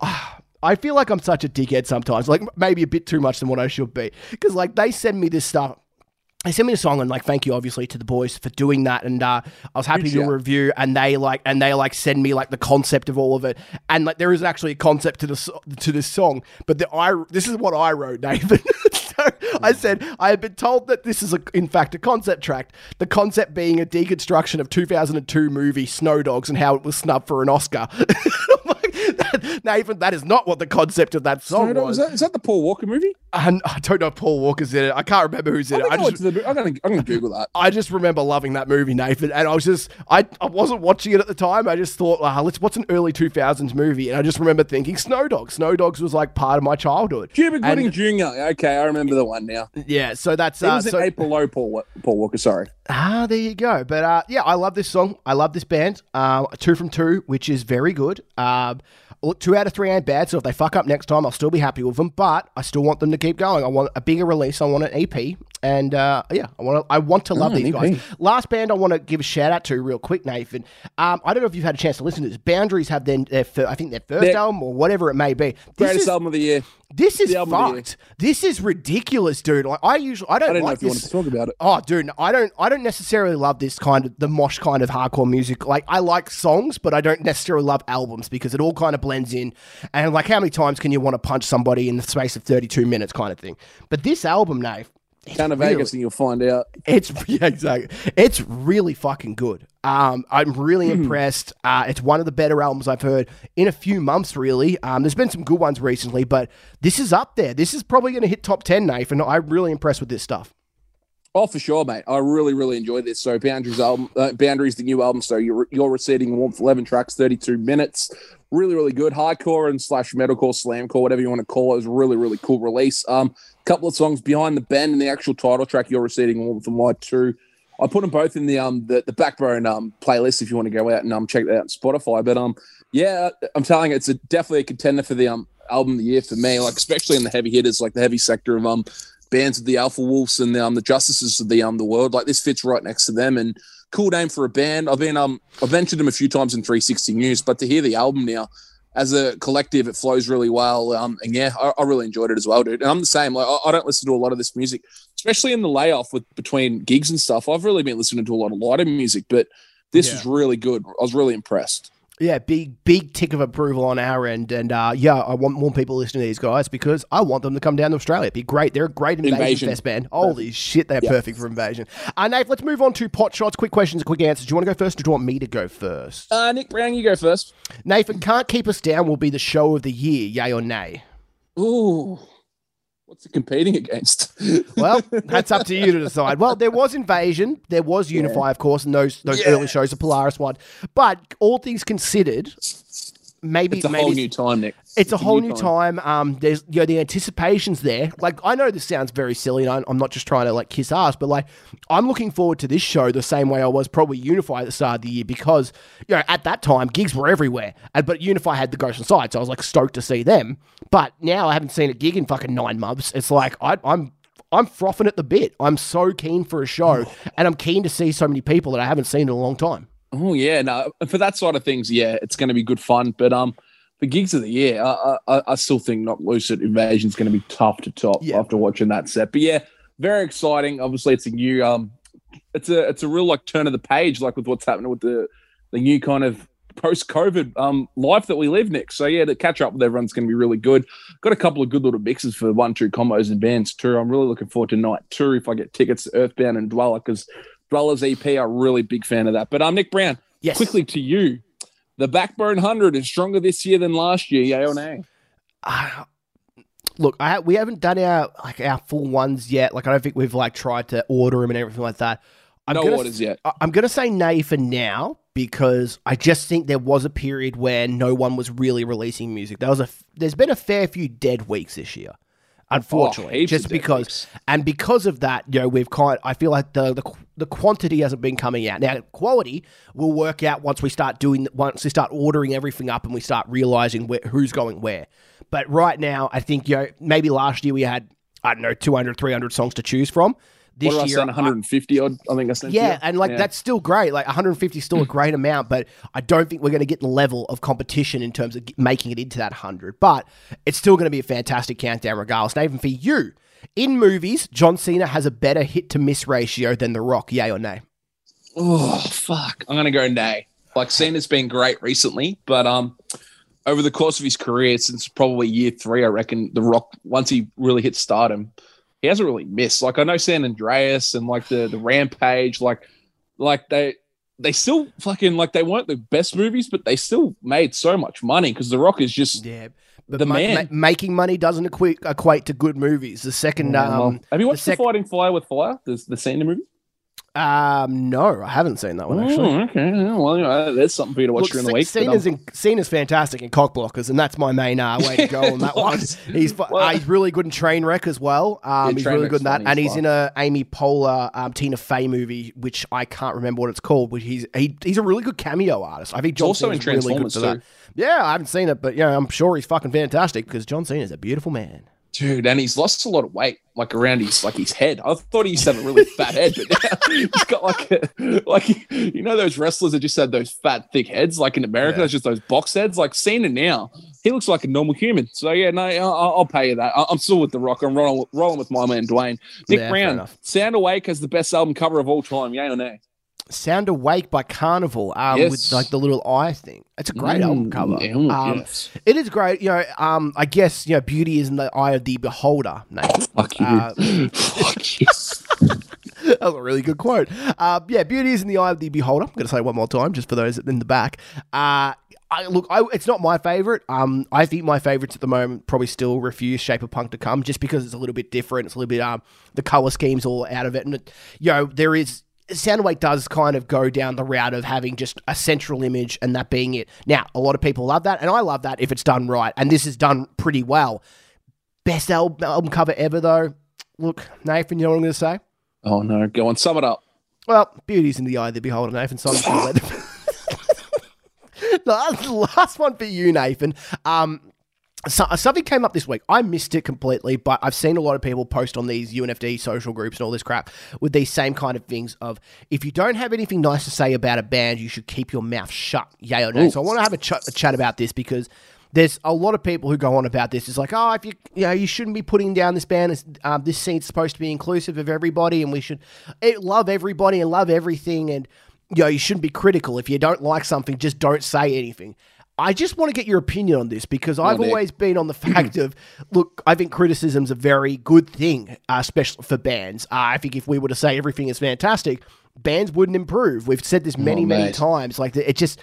I feel like I'm such a dickhead sometimes, like maybe a bit too much than what I should be. Because like they send me this stuff. They sent me a song and like thank you obviously to the boys for doing that and uh, I was happy to do a review and they like and they like send me like the concept of all of it. And like there is actually a concept to this to this song but the I this is what I wrote <laughs> Nathan. So I said I have been told that this is a, in fact a concept track. The concept being a deconstruction of 2002 movie Snow Dogs and how it was snubbed for an Oscar. <laughs> I'm like, <laughs> that, Nathan that is not what the concept of that song Is was that, is that the Paul Walker movie? and I don't know if Paul Walker's in it I can't remember who's in I it I just, the, I'm gonna I'm gonna Google that. I just remember loving that movie, Nathan, and I was just I, I wasn't watching it at the time. I just thought, ah, let's what's an early two thousands movie, and I just remember thinking Snow Dogs. Snow Dogs was like part of my childhood. Cuba Gooding Jr. Okay, I remember the one now. Yeah, so that's It uh, was so, Eight Below, Paul Paul Walker. Sorry. ah, there you go. But uh, yeah, I love this song. I love this band. Uh, two from two, which is very good. Um, two out of three ain't bad. So if they fuck up next time, I'll still be happy with them. But I still want them to keep going. I want a bigger release. I want an EP. And uh, yeah, I want to. I want to love Oh, these guys. Last band I want to give a shout out to real quick, Nathan. Um, I don't know if you've had a chance to listen to this. Boundaries have then their, fir- I think their first Their- album or whatever it may be. This Greatest is, album of the year. this is album of the year. fucked. This is ridiculous, dude. Like I usually I don't, I don't know like if you this. to talk about it. Oh, dude, I don't. I don't necessarily love this kind of the mosh kind of hardcore music. Like, I like songs, but I don't necessarily love albums because it all kind of blends in. And like, how many times can you want to punch somebody in the space of thirty-two minutes, kind of thing? But this album, Nave, Down to really- Vegas and you'll find out. it's <laughs> yeah, exactly. It's really fucking good. Um, I'm really Hmm. impressed. Uh, it's one of the better albums I've heard in a few months. Really, um, there's been some good ones recently, but this is up there. This is probably going to hit top ten, Nathan. I'm really impressed with this stuff. Oh, for sure, mate. I really, really enjoyed this. So, Boundaries album, uh, Boundaries, the new album. So, you're you're receiving warmth, eleven tracks, thirty-two minutes. Really, really good. Hardcore and slash metalcore, slamcore, whatever you want to call it. It was a really, really cool release. Um, couple of songs behind the bend and the actual title track. You're receiving warmth and light too. I put them both in the um the, the backbone um playlist if you want to go out and um check that out on Spotify. But um yeah, I'm telling you, it's a, definitely a contender for the um album of the year for me. Like especially in the heavy hitters, like the heavy sector of um bands of the Alpha Wolves and the, um, the Justices of the um the world. Like this fits right next to them and cool name for a band. I've been um I've mentioned them a few times in 360 News, but to hear the album now as a collective, it flows really well. Um, and yeah, I, I really enjoyed it as well, dude. And I'm the same. Like I, I don't listen to a lot of this music, especially in the layoff with between gigs and stuff. I've really been listening to a lot of lighter music, but this Yeah. was really good. I was really impressed. Yeah, big big tick of approval on our end, and uh, yeah, I want more people listening to these guys because I want them to come down to Australia. It'd be great. They're a great invasion, Invasion. fest band. Holy shit, they're Yeah. perfect for invasion. Uh, Nate, let's move on to pot shots. Quick questions, quick answers. Do you want to go first, or do you want me to go first? Uh, Nick Brown, you go first. Nathan, can't keep us down. Will be the show of the year. Yay or nay? Ooh, what's it competing against? <laughs> Well, that's up to you to decide. Well, there was Invasion, there was Unify, of course, and those those Yeah. early shows, the Polaris one. But all things considered, maybe it's a maybe whole new time, Nick. It's a whole new time. Um, there's you know the anticipation's there. Like I know this sounds very silly, and I'm not just trying to like kiss ass, but like I'm looking forward to this show the same way I was probably Unify at the start of the year because you know at that time gigs were everywhere, and but Unify had the Ghost on Side, so I was like stoked to see them. But now I haven't seen a gig in fucking nine months. It's like I, I'm. I'm frothing at the bit. I'm so keen for a show, and I'm keen to see so many people that I haven't seen in a long time. Oh yeah, no. For that side of things, yeah, it's going to be good fun. But um, the gigs of the year, I I, I still think Not Lucid Invasion is going to be tough to top Yeah. after watching that set. But yeah, very exciting. Obviously, it's a new um, it's a it's a real like turn of the page, like with what's happening with the the new kind of post COVID um life that we live, Nick. So yeah, to catch up with everyone's going to be really good. Got a couple of good little mixes for one two combos and bands too. I'm really looking forward to night two if I get tickets to Earthbound and Dweller because Dwellers EP. I'm really big fan of that. But um, Nick Brown, Yes. quickly to you. The Backbone 100 is stronger this year than last year, yay or nay? Uh, look, I we haven't done our like our full ones yet. Like I don't think we've like tried to order them and everything like that. I'm no gonna, orders yet. I- I'm gonna say nay for now because I just think there was a period where no one was really releasing music. There was a f- there's been a fair few dead weeks this year, unfortunately, Oh, just because weeks. and because of that, you know, we've kind. I feel like the, the the quantity hasn't been coming out. Now, quality will work out once we start doing once we start ordering everything up and we start realizing where, who's going where. But right now, I think you know maybe last year we had I don't know 200, 300 songs to choose from. This What did I year, say? 150 odd. I think I said. yeah, and like Yeah. that's still great. Like 150 is still a great amount, but I don't think we're going to get the level of competition in terms of making it into that 100. But it's still going to be a fantastic countdown regardless. And even for you, in movies, John Cena has a better hit to miss ratio than The Rock. Yay or nay? Oh fuck! I'm gonna go nay. Like Cena's been great recently, but um, over the course of his career, since probably year three, I reckon The Rock once he really hit stardom, he hasn't really missed. Like I know San Andreas and like the the Rampage, like like they they still fucking like they weren't the best movies, but they still made so much money because The Rock is just. Yeah. But The ma- man. ma- making money doesn't equate, equate to good movies. The second, um, Have you watched the the, Fighting Fire with Fire? The the Cena movie? Um, no, I haven't seen that one actually. Oh, okay. Well, know, there's something for you to watch Look, during the week. but, um, Cena's, in, Cena's fantastic in cock blockers, and that's my main uh, way to go on that <laughs> one. He's Well- uh, he's really good in Trainwreck as well. Um, Yeah, he's really good in that, and he's in a Amy Poehler, um, Tina Fey movie, which I can't remember what it's called. But he's he, he's a really good cameo artist. I think John also in Cena's really good for that. Yeah, I haven't seen it, but yeah, I'm sure he's fucking fantastic because John Cena is a beautiful man. Dude, and he's lost a lot of weight, like around his like his head. I thought he used to have a really fat head, but now <laughs> he's got like a, like you know those wrestlers that just had those fat, thick heads, like in America, Yeah. it's just those box heads. Like Cena now, he looks like a normal human. So yeah, no, I'll, I'll pay you that. I- I'm still with the Rock. I'm rolling, rolling with my man Dwayne. Nick Yeah, Brown. Sound Awake has the best album cover of all time. Yay or nay? Sound Awake by Karnivool, um, Yes. with like the little eye thing. It's a great album Mm, cover. yeah, oh, um, yes. It is great. You know, um, I guess you know, beauty is in the eye of the beholder. Nathan. <laughs> Fuck you. Uh, <laughs> Fuck <laughs> you. that was a really good quote. Uh, yeah, beauty is in the eye of the beholder. I'm going to say it one more time, just for those in the back. Uh, I, look, I, it's not my favorite. Um, I think my favorites at the moment probably still refuse Shape of Punk to come, just because it's a little bit different. It's a little bit um, the color schemes all out of it, and it, you know there is. Soundwave does kind of go down the route of having just a central image and that being it. Now, a lot of people love that, and I love that if it's done right, and this is done pretty well. Best album, album cover ever, though. Look, Nathan, you know what I'm going to say? Oh no, go on, sum it up. Well, beauty's in the eye of the beholder, Nathan. So I'm just gonna let the last, last one for you, Nathan. Um, so, something came up this week. I missed it completely, but I've seen a lot of people post on these UNFD social groups and all this crap with these same kind of things of if you don't have anything nice to say about a band, you should keep your mouth shut. Yay or nay? Ooh. So I want to have a, ch- a chat about this because there's a lot of people who go on about this. It's like, oh, if you you know, you shouldn't be putting down this band. Um, this scene's supposed to be inclusive of everybody, and we should eh, love everybody and love everything. And you know, you shouldn't be critical. If you don't like something, just don't say anything. I just want to get your opinion on this because I've Nick. always been on the <clears throat> fact of look, I think criticism's a very good thing, uh, especially for bands. Uh, I think if we were to say everything is fantastic, bands wouldn't improve. We've said this many, Oh, many times. Like it just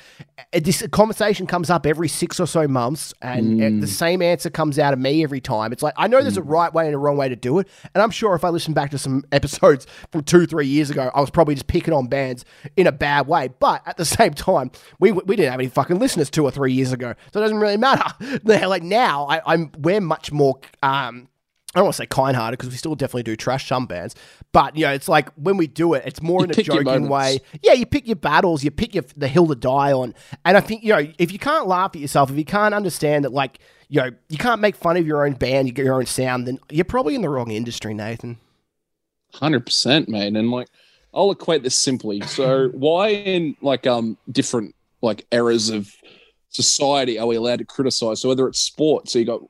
it, this conversation comes up every six or so months, and Mm. the same answer comes out of me every time. It's like I know there's a right way and a wrong way to do it, and I'm sure if I listen back to some <laughs> episodes from two, three years ago, I was probably just picking on bands in a bad way. But at the <laughs> same time, we we didn't have any fucking listeners two or three years ago, so it doesn't really matter. <laughs> Like now, I, I'm we're much more. Um, I don't want to say kind-hearted because we still definitely do trash some bands, but you know, it's like when we do it, it's more You in a joking way. Yeah, you pick your battles, you pick your the hill to die on, and I think you know if you can't laugh at yourself, if you can't understand that, like you know, you can't make fun of your own band, your own sound, then you're probably in the wrong industry, Nathan. Hundred percent, mate. And like, I'll equate this simply. So, <laughs> why in like um different like eras of society are we allowed to criticize? So whether it's sport, so you got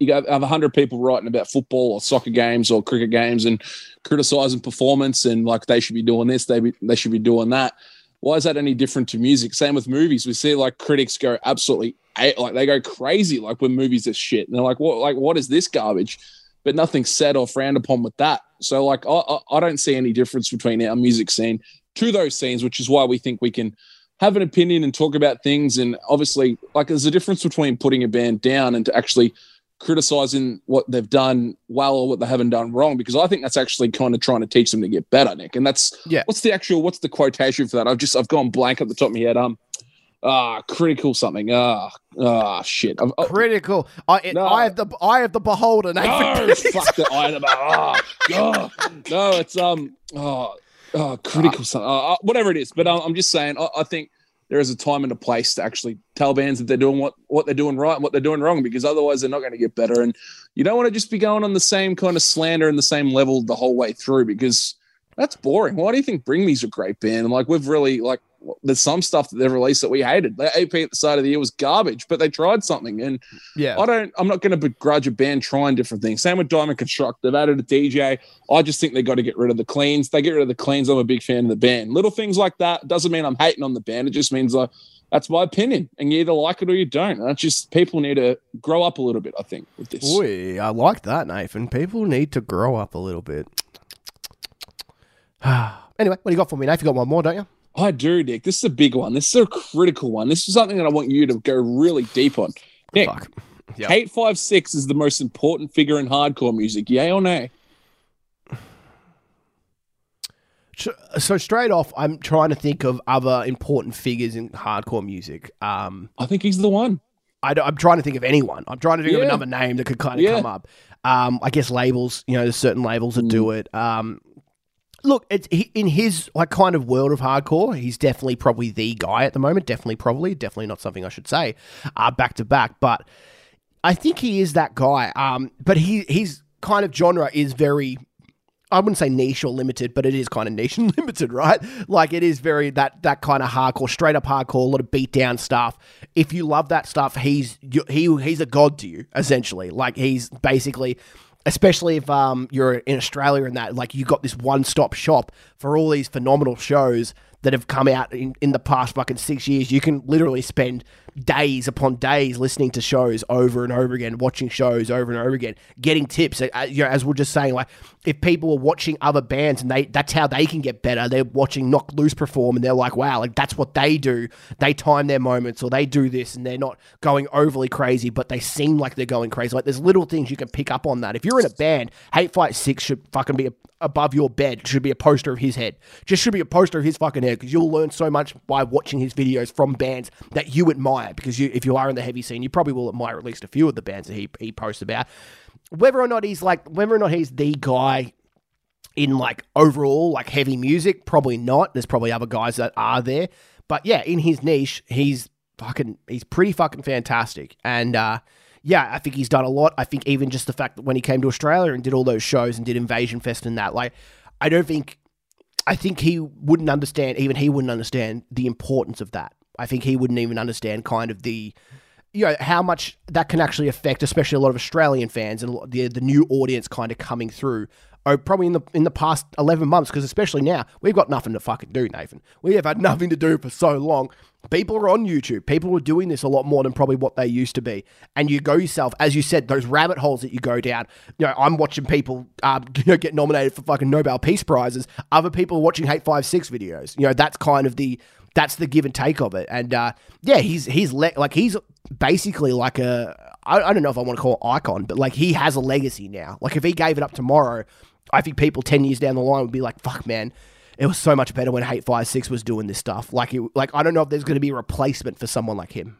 you got have hundred people writing about football or soccer games or cricket games and criticizing performance and like they should be doing this, they be, they should be doing that. Why is that any different to music? Same with movies. We see like critics go absolutely like they go crazy like when movies are shit. And they're like, what like what is this garbage? But nothing's said or frowned upon with that. So like I, I, I don't see any difference between our music scene to those scenes, which is why we think we can have an opinion and talk about things. And obviously, like there's a difference between putting a band down and to actually criticizing what they've done well or what they haven't done wrong because I think that's actually kind of trying to teach them to get better, Nick. And that's Yeah. What's the actual? What's the quotation for that? I've just I've gone blank at the top of my head. Um, ah, critical something. Ah, ah, shit. I've, oh, Critical. I, it, No. I have the eye of the beholder, Nathan. no, <laughs> fuck the item. Ah, ah. no, it's um, oh, oh critical something. Uh, whatever it is, but um, I'm just saying. I, I think there is a time and a place to actually tell bands that they're doing what what they're doing right and what they're doing wrong because otherwise they're not going to get better. And you don't want to just be going on the same kind of slander and the same level the whole way through because that's boring. Why do you think Bring Me's a great band? And like we've really like there's some stuff that they've released that we hated. Their AP at the start of the year was garbage, but they tried something. And Yeah. I don't. I'm not going to begrudge a band trying different things. Same with Diamond Construct. They've added a DJ. I just think they got to get rid of the cleans. They get rid of the cleans. I'm a big fan of the band. Little things like that doesn't mean I'm hating on the band. It just means like that's my opinion, and you either like it or you don't. And that's just people need to grow up a little bit. I think with this. Oi, I like that, Nathan. People need to grow up a little bit. <sighs> anyway, what do you got for me, Nathan? You got one more, don't you? I do, Nick. This is a big one. This is a critical one. This is something that I want you to go really deep on. Nick. Yep. Hate Five Six is the most important figure in hardcore music. Yay or nay? So straight off, I'm trying to think of other important figures in hardcore music. Um, I think he's the one. I am trying to think of anyone. I'm trying to think of Yeah. another name that could kind of Yeah. come up. Um, I guess labels. You know, there's certain labels that Mm. do it. Um, look, it's in his like kind of world of hardcore. He's definitely probably the guy at the moment. Definitely, probably, definitely not something I should say uh, back to back, but I think he is that guy. Um, but he his kind of genre is very. I wouldn't say niche or limited, but it is kind of niche and <laughs> limited, right? Like it is very that that kind of hardcore, straight up hardcore, a lot of beat down stuff. If you love that stuff, he's he he's a god to you essentially. Like he's basically, especially if um you're in Australia and that, like you got this one stop shop for all these phenomenal shows that have come out in, in the past fucking six years. You can literally spend days upon days listening to shows over and over again, watching shows over and over again, getting tips. Uh, you know, as we're just saying, like if people are watching other bands and they that's how they can get better. They're watching Knocked Loose perform and they're like, wow, like that's what they do. They time their moments or they do this and they're not going overly crazy, but they seem like they're going crazy. Like there's little things you can pick up on that. If you're in a band, Hate Five Six should fucking be a, above your bed. Should be a poster of his head. Just should be a poster of his fucking head because you'll learn so much by watching his videos from bands that you admire. Because you, if you are in the heavy scene, you probably will admire at least a few of the bands that he he posts about. Whether or not he's like, whether or not he's the guy in like overall like heavy music, probably not. There's probably other guys that are there, but yeah, in his niche, he's fucking he's pretty fucking fantastic. And uh, yeah, I think he's done a lot. I think even just the fact that when he came to Australia and did all those shows and did Invasion Fest and that, like, I don't think I think he wouldn't understand. Even he wouldn't understand the importance of that. I think he wouldn't even understand kind of the you know how much that can actually affect, especially a lot of Australian fans and the the new audience kind of coming through. Oh, probably in the in the past eleven months, because especially now we've got nothing to fucking do, Nathan. We have had nothing to do for so long. People are on YouTube. People are doing this a lot more than probably what they used to be. And you go yourself, as you said, those rabbit holes that you go down. You know, I'm watching people, <laughs> know, get nominated for fucking Nobel Peace Prizes. Other people are watching Hate Five Six videos. You know, that's kind of the that's the give and take of it. And uh, yeah, he's he's le- like he's basically like a I, I don't know if I want to call it icon, but like he has a legacy now. Like if he gave it up tomorrow, I think people ten years down the line would be like, "Fuck, man." It was so much better when Hate Five Six was doing this stuff. Like, it, like I don't know if there's going to be a replacement for someone like him.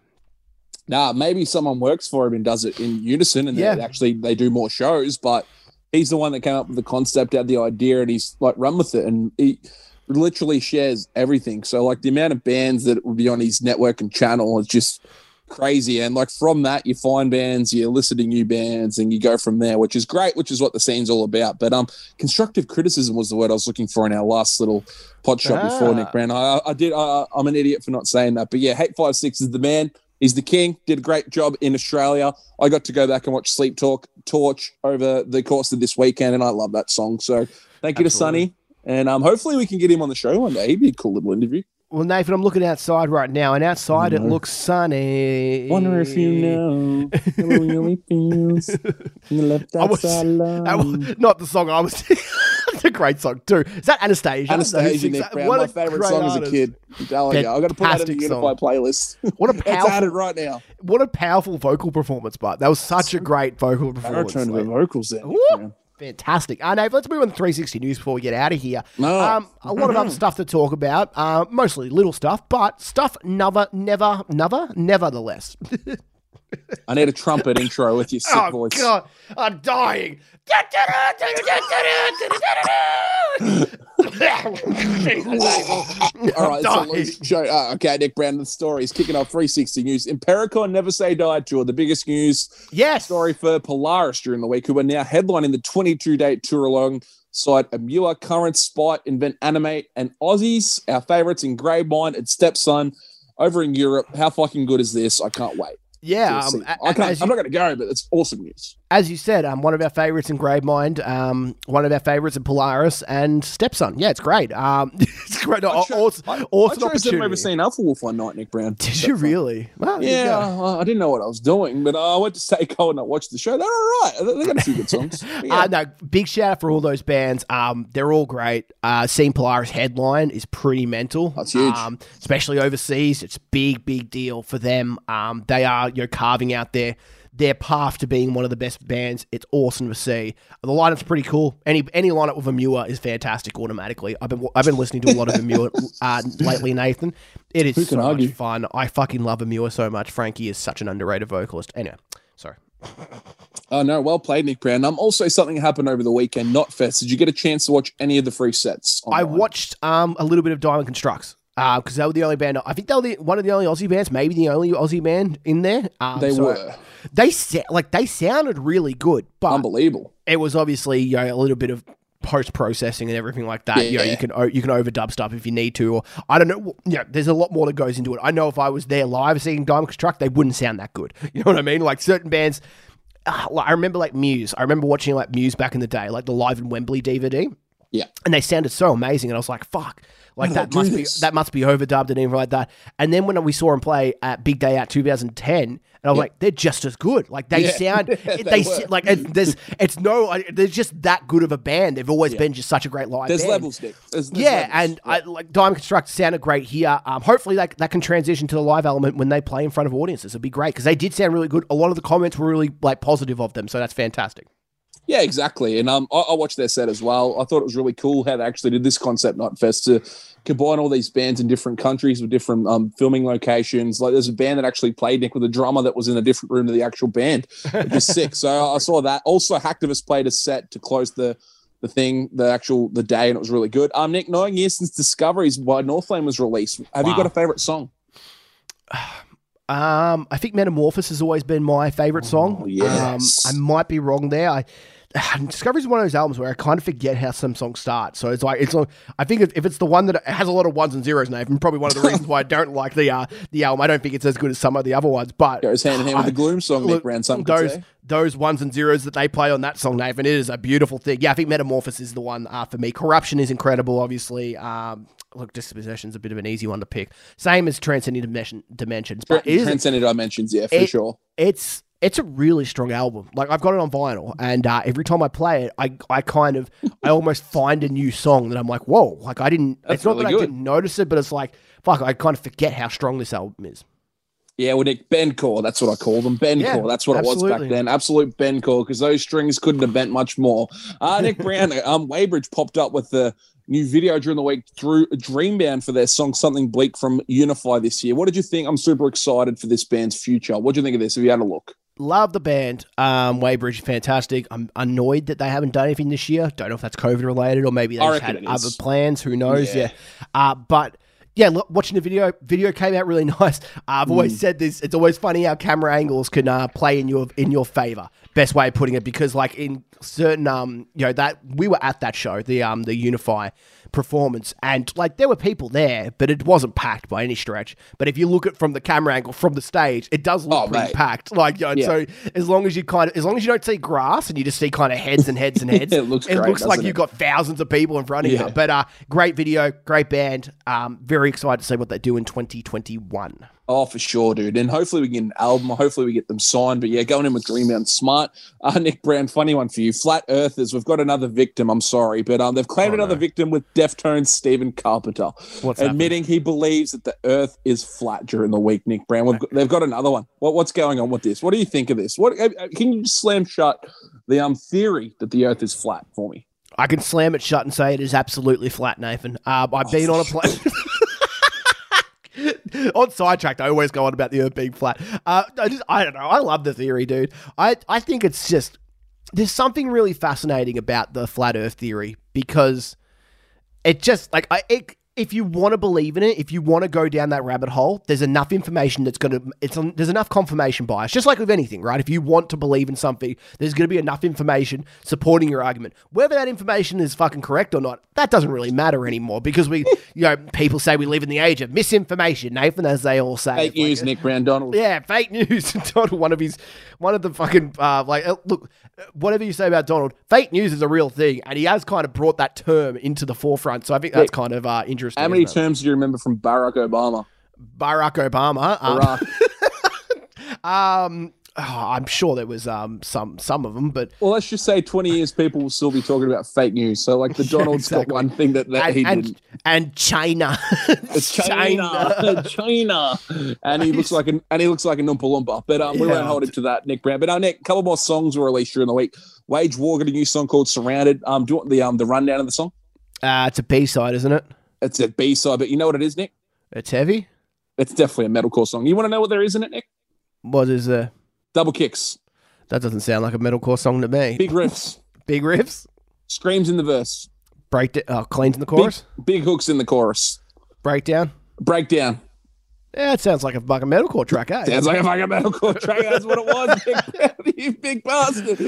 Nah, maybe someone works for him and does it in unison, and Yeah. actually they do more shows. But he's the one that came up with the concept, had the idea, and he's like run with it, and he literally shares everything. So like the amount of bands that would be on his network and channel is just crazy. And like from that, you find bands, you listen to new bands, and you go from there, which is great, which is what the scene's all about. But um, constructive criticism was the word I was looking for in our last little pod shot before Ah. Nick Brown. I, I did. I, I'm an idiot for not saying that, but yeah, Hate Five Six is the man. He's the king. Did a great job in Australia. I got to go back and watch Sleep Talk Torch over the course of this weekend, and I love that song. So thank you to Absolutely. Sonny, and um, hopefully we can get him on the show one day. He'd be a cool little interview. Well, Nathan, I'm looking outside right now, and outside it Mhm. looks sunny. Wonder if you know how it really feels. You left I was- outside alone. was- not the song I was. <laughs> it's a great song too. Is that Anastacia? Anastacia, Nick Brown, my favorite song as a kid. I'm got to put that in the Fantastic Unify playlist. What a <laughs> It's powerful, added right now. what a powerful vocal performance, but that was such a great vocal I performance. to Like, the vocals there. Nick Woo! Brown. Fantastic. Uh, Nave, let's move on to 360 News before we get out of here. No. Um, a lot of other <clears throat> stuff to talk about, uh, mostly little stuff, but stuff never, never, never, nevertheless. <laughs> I need a trumpet intro with your sick oh, voice. God. I'm dying. All right, so let's show. Uh, okay, Nick Brown, the story is kicking off 360 News. Impericon Never Say Die tour, the biggest news yes. story for Polaris during the week, who are now headlining the 22 date tour alongside Emmure, Current, Spite, Invent, Animate, and Aussies, our favorites in Gravemind and Stepson over in Europe. How fucking good is this? I can't wait. Yeah. Um, see. a- I can't, as, I'm not going to go, but it's awesome news. as you said, um, one of our favorites in Gravemind, um, one of our favorites in Polaris, and Stepson. Yeah, it's great. Um, <laughs> it's great. I cho- awesome I, awesome I chose them over opportunity. seeing Alpha Wolf one night, Nick Brown. Did you really? Well, there you Yeah, go. uh, I didn't know what I was doing, but uh, I went to Seiko and I watched the show. They're all right. They they got a few good songs. <laughs> Yeah. Uh, no, big shout out for all those bands. Um, they're all great. Uh, seeing Polaris headline is pretty mental. That's huge. Um, especially overseas, it's a big, big deal for them. Um, they are you know carving out their their path to being one of the best bands. It's awesome to see. The lineup's pretty cool. Any any lineup with Emmure is fantastic automatically. I've been I've been listening to a lot of Emmure <laughs> uh, lately, Nathan. It is so argue? much fun. I fucking love Emmure so much. Frankie is such an underrated vocalist. Anyway, sorry. Oh no, well played, Nick Brown. Um, also something happened over the weekend. Not fest. Did you get a chance to watch any of the free sets? I watched um, a little bit of Diamond Constructs because they were the only band. I think they were the, one of the only Aussie bands, maybe the only Aussie band in there. Um, They so were They sa- like they sounded really good, but unbelievable. it was obviously you know, a little bit of post processing and everything like that. You know, Yeah. you can you can overdub stuff if you need to, or I don't know. Yeah, there's a lot more that goes into it. I know if I was there live seeing Diamond Construct, they wouldn't sound that good. <laughs> You know what I mean? Like certain bands. ah, like, I remember like Muse. I remember watching like Muse back in the day, like the Live in Wembley DVD Yeah. and they sounded so amazing and i was like fuck like that do must be that must be overdubbed and everything like that and then when we saw them play at big day out 2010 and i was like they're just as good like they Yeah. sound <laughs> They they, like it, there's it's no like, they're just that good of a band they've always been just such a great live There's band. levels, Nick. There's, there's yeah, levels. and I, like Diamond Construct sounded great here. Um, hopefully, that that can transition to the live element when they play in front of audiences. It'd be great because they did sound really good. A lot of the comments were really like positive of them, so that's fantastic. Yeah, exactly. And um, I, I watched their set as well. I thought it was really cool how they actually did this concept night fest to combine all these bands in different countries with different um, filming locations. Like there's a band that actually played Nick with a drummer that was in a different room to the actual band, which is sick. So I saw that. Also, Hacktivist played a set to close the the thing, the actual the day, and it was really good. Um, Nick, nine years since Discoveries by Northlane was released. Have you got a favorite song? <sighs> Um, I think Metamorphosis has always been my favorite song. Oh, yes. Um, I might be wrong there. I <sighs> Discovery is one of those albums where I kind of forget how some songs start. So it's like it's. like- I think if if it's the one that has a lot of ones and zeros, Nathan, probably one of the reasons why I don't like the uh, the album. I don't think it's as good as some of the other ones, but Goes hand in hand with the Gloom song, Nick Look, Brown. Some could those those ones and zeros that they play on that song, Nathan, it is a beautiful thing. Yeah, I think Metamorphosis is the one uh, for me. Corruption is incredible, obviously. Um, look, Dispossession's a bit of an easy one to pick. Same as Transcending Dimension, Dimensions, but Transcendent Dimensions, yeah, for it- sure. it's it's a really strong album. Like I've got it on vinyl, and uh, every time I play it, I I kind of I almost find a new song that I'm like, whoa! Like I didn't. That's it's not really that I didn't notice it, but it's like fuck. I kind of forget how strong this album is. Yeah, well, Nick, Bencore, that's what I call them. Bencore, Yeah, that's what it was back then. Absolute Ben Bencore, because those strings couldn't have bent much more. Uh, Nick <laughs> Brown, um, Weybridge popped up with the new video during the week through Dreambound for their song Something Bleak from Unify this year. What did you think? I'm super excited for this band's future. What do you think of this? Have you had a look? Love the band. Um, Weybridge, fantastic. I'm annoyed that they haven't done anything this year. Don't know if that's COVID related or maybe they just had other is. plans. Who knows? Yeah. Yeah. Uh, but yeah, look, watching the video, video came out really <laughs> nice. Uh, I've always said this. It's always funny how camera angles can uh, play in your in your favor. Best way of putting it, because like in certain um, you know that we were at that show, the um, the Unify performance, and like there were people there, but it wasn't packed by any stretch. But if you look at from the camera angle from the stage, it does look Oh, pretty mate. packed. Like you know, Yeah. so as long as you kind of as long as you don't see grass and you just see kind of heads and heads and <laughs> heads, It looks it great, like doesn't you've got thousands of people in front of Yeah. you. But uh, great video, great band. Um, very excited to see what they do in 2021. Oh, for sure, dude. And hopefully we get an album. Hopefully we get them signed. But yeah, going in with Green Mountain Smart. Uh, Nick Brown, funny one for you. Flat Earthers, we've got another victim. I'm sorry. But um, they've claimed Oh, another no. victim with Deftones Stephen Carpenter, What's admitting he believes that the Earth is flat during the week, Nick Brown. We've got, they've got another one. What, what's going on with this? What do you think of this? What uh, uh, Can you slam shut the um theory that the Earth is flat for me? I can slam it shut and say it is absolutely flat, Nathan. Um, I've been on a plane. <laughs> <laughs> on sidetracked, I always go on about the Earth being flat. Uh, I just, I don't know. I love the theory, dude. I, I think it's just there's something really fascinating about the flat Earth theory because it just like I it, if you want to believe in it, if you want to go down that rabbit hole, there's enough information that's going to it's there's enough confirmation bias. Just like with anything, right? If you want to believe in something, there's going to be enough information supporting your argument. Whether that information is fucking correct or not, that doesn't really matter anymore because we, <laughs> you know, people say we live in the age of misinformation, Nathan, as they all say. Fake It's like, news, Nick Brown Donald. yeah, fake news. <laughs> Donald, one of his, one of the fucking uh, like, uh, look, whatever you say about Donald, fake news is a real thing, and he has kind of brought that term into the forefront. So I think that's kind of uh, interesting. How many terms do you remember from Barack Obama? Barack Obama. Barack. <laughs> um, oh, I'm sure there was um some some of them, but Well, let's just say 20 years people will still be talking about fake news. So, like, the <laughs> Yeah, Donald's exactly. got one thing that, that and, he and, didn't. and China, <laughs> It's China, China, and he looks like an and he looks like a Oompa Loompa. But um, we Yeah. won't hold him to that, Nick Brown. But uh, Nick, a couple more songs were released during the week. Wage War got a new song called "Surrounded." Um, do you want the um the rundown of the song? Uh, it's a B side, isn't it? It's a B side, but you know what it is, Nick? It's heavy. It's definitely a metalcore song. You want to know what there is in it, Nick? What is there? Double kicks, That doesn't sound like a metalcore song to me. big riffs, <laughs> Big riffs, screams in the verse, break da- oh, uh, cleans in the big, chorus, big hooks in the chorus, breakdown. breakdown. Yeah, it sounds like a fucking metalcore track, eh? Sounds like a fucking metalcore track. That's what it was, Nick. <laughs> you big bastard.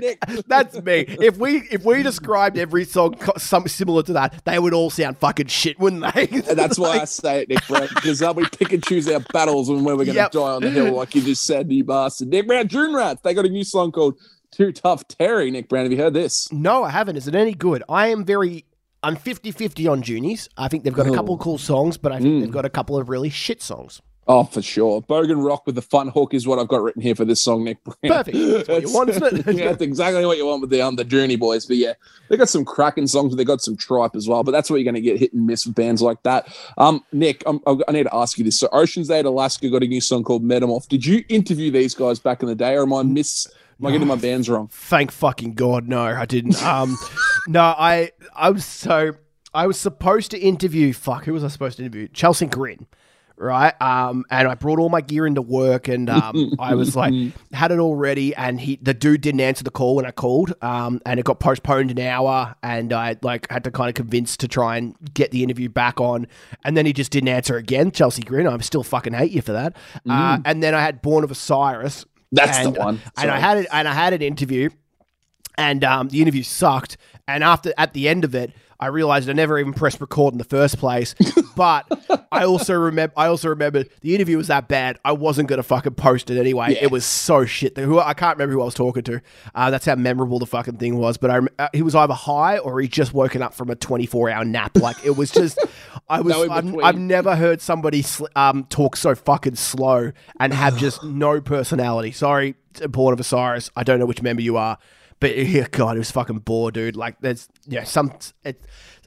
Nick. That's me. If we if we described every song co- something similar to that, they would all sound fucking shit, wouldn't they? And that's why I <laughs> say it, Nick Brown, because we pick and choose our battles and when we're going to Yep. die on the hill, like you just said, you bastard. Nick Brown, Dune Rats, they got a new song called Too Tough Terry. Nick Brown, have you heard this? No, I haven't. Is it any good? I am very. I'm 50-50 on Junies. I think they've got a couple of cool songs, but I think Mm. they've got a couple of really shit songs. Oh, for sure. Bogan Rock with the fun hook is what I've got written here for this song, Nick. Perfect. That's what you want, isn't it? <laughs> yeah, that's exactly what you want with the um the Journey Boys. But yeah, they got some cracking songs, but they got some tripe as well. But that's what you're going to get hit and miss with bands like that. Um, Nick, I'm, I need to ask you this. So Oceans Ate Alaska got a new song called Metamorph. Did you interview these guys back in the day, or am I miss? Am I getting my bands wrong? Thank fucking God, no, I didn't. Um, <laughs> no, I I was so I was supposed to interview. Fuck, who was I supposed to interview? Chelsea Grin, right? Um, and I brought all my gear into work, and um, <laughs> I was like had it all ready, and he the dude didn't answer the call when I called, um, and it got postponed an hour, and I like had to kind of convince to try and get the interview back on, and then he just didn't answer again. Chelsea Grin, I'm still fucking hate you for that. Uh, and then I had Born of Osiris. That's and, the one. And I had it, and I had an interview, and um, the interview sucked. And after at the end of it, I realized I never even pressed record in the first place. <laughs> But I also remember, I also remember the interview was that bad. I wasn't gonna fucking post it anyway. Yeah. It was so shit. Who I can't remember who I was talking to. Uh, that's how memorable the fucking thing was. But I, uh, he was either high or he just woken up from a twenty four hour nap. Like it was just, I was. <laughs> No I've. I've never heard somebody sl- um, talk so fucking slow and have just <sighs> no personality. Sorry, Born of Osiris. I don't know which member you are, but <laughs> yeah, God, it was fucking bored, dude. Like, there's yeah, some. It,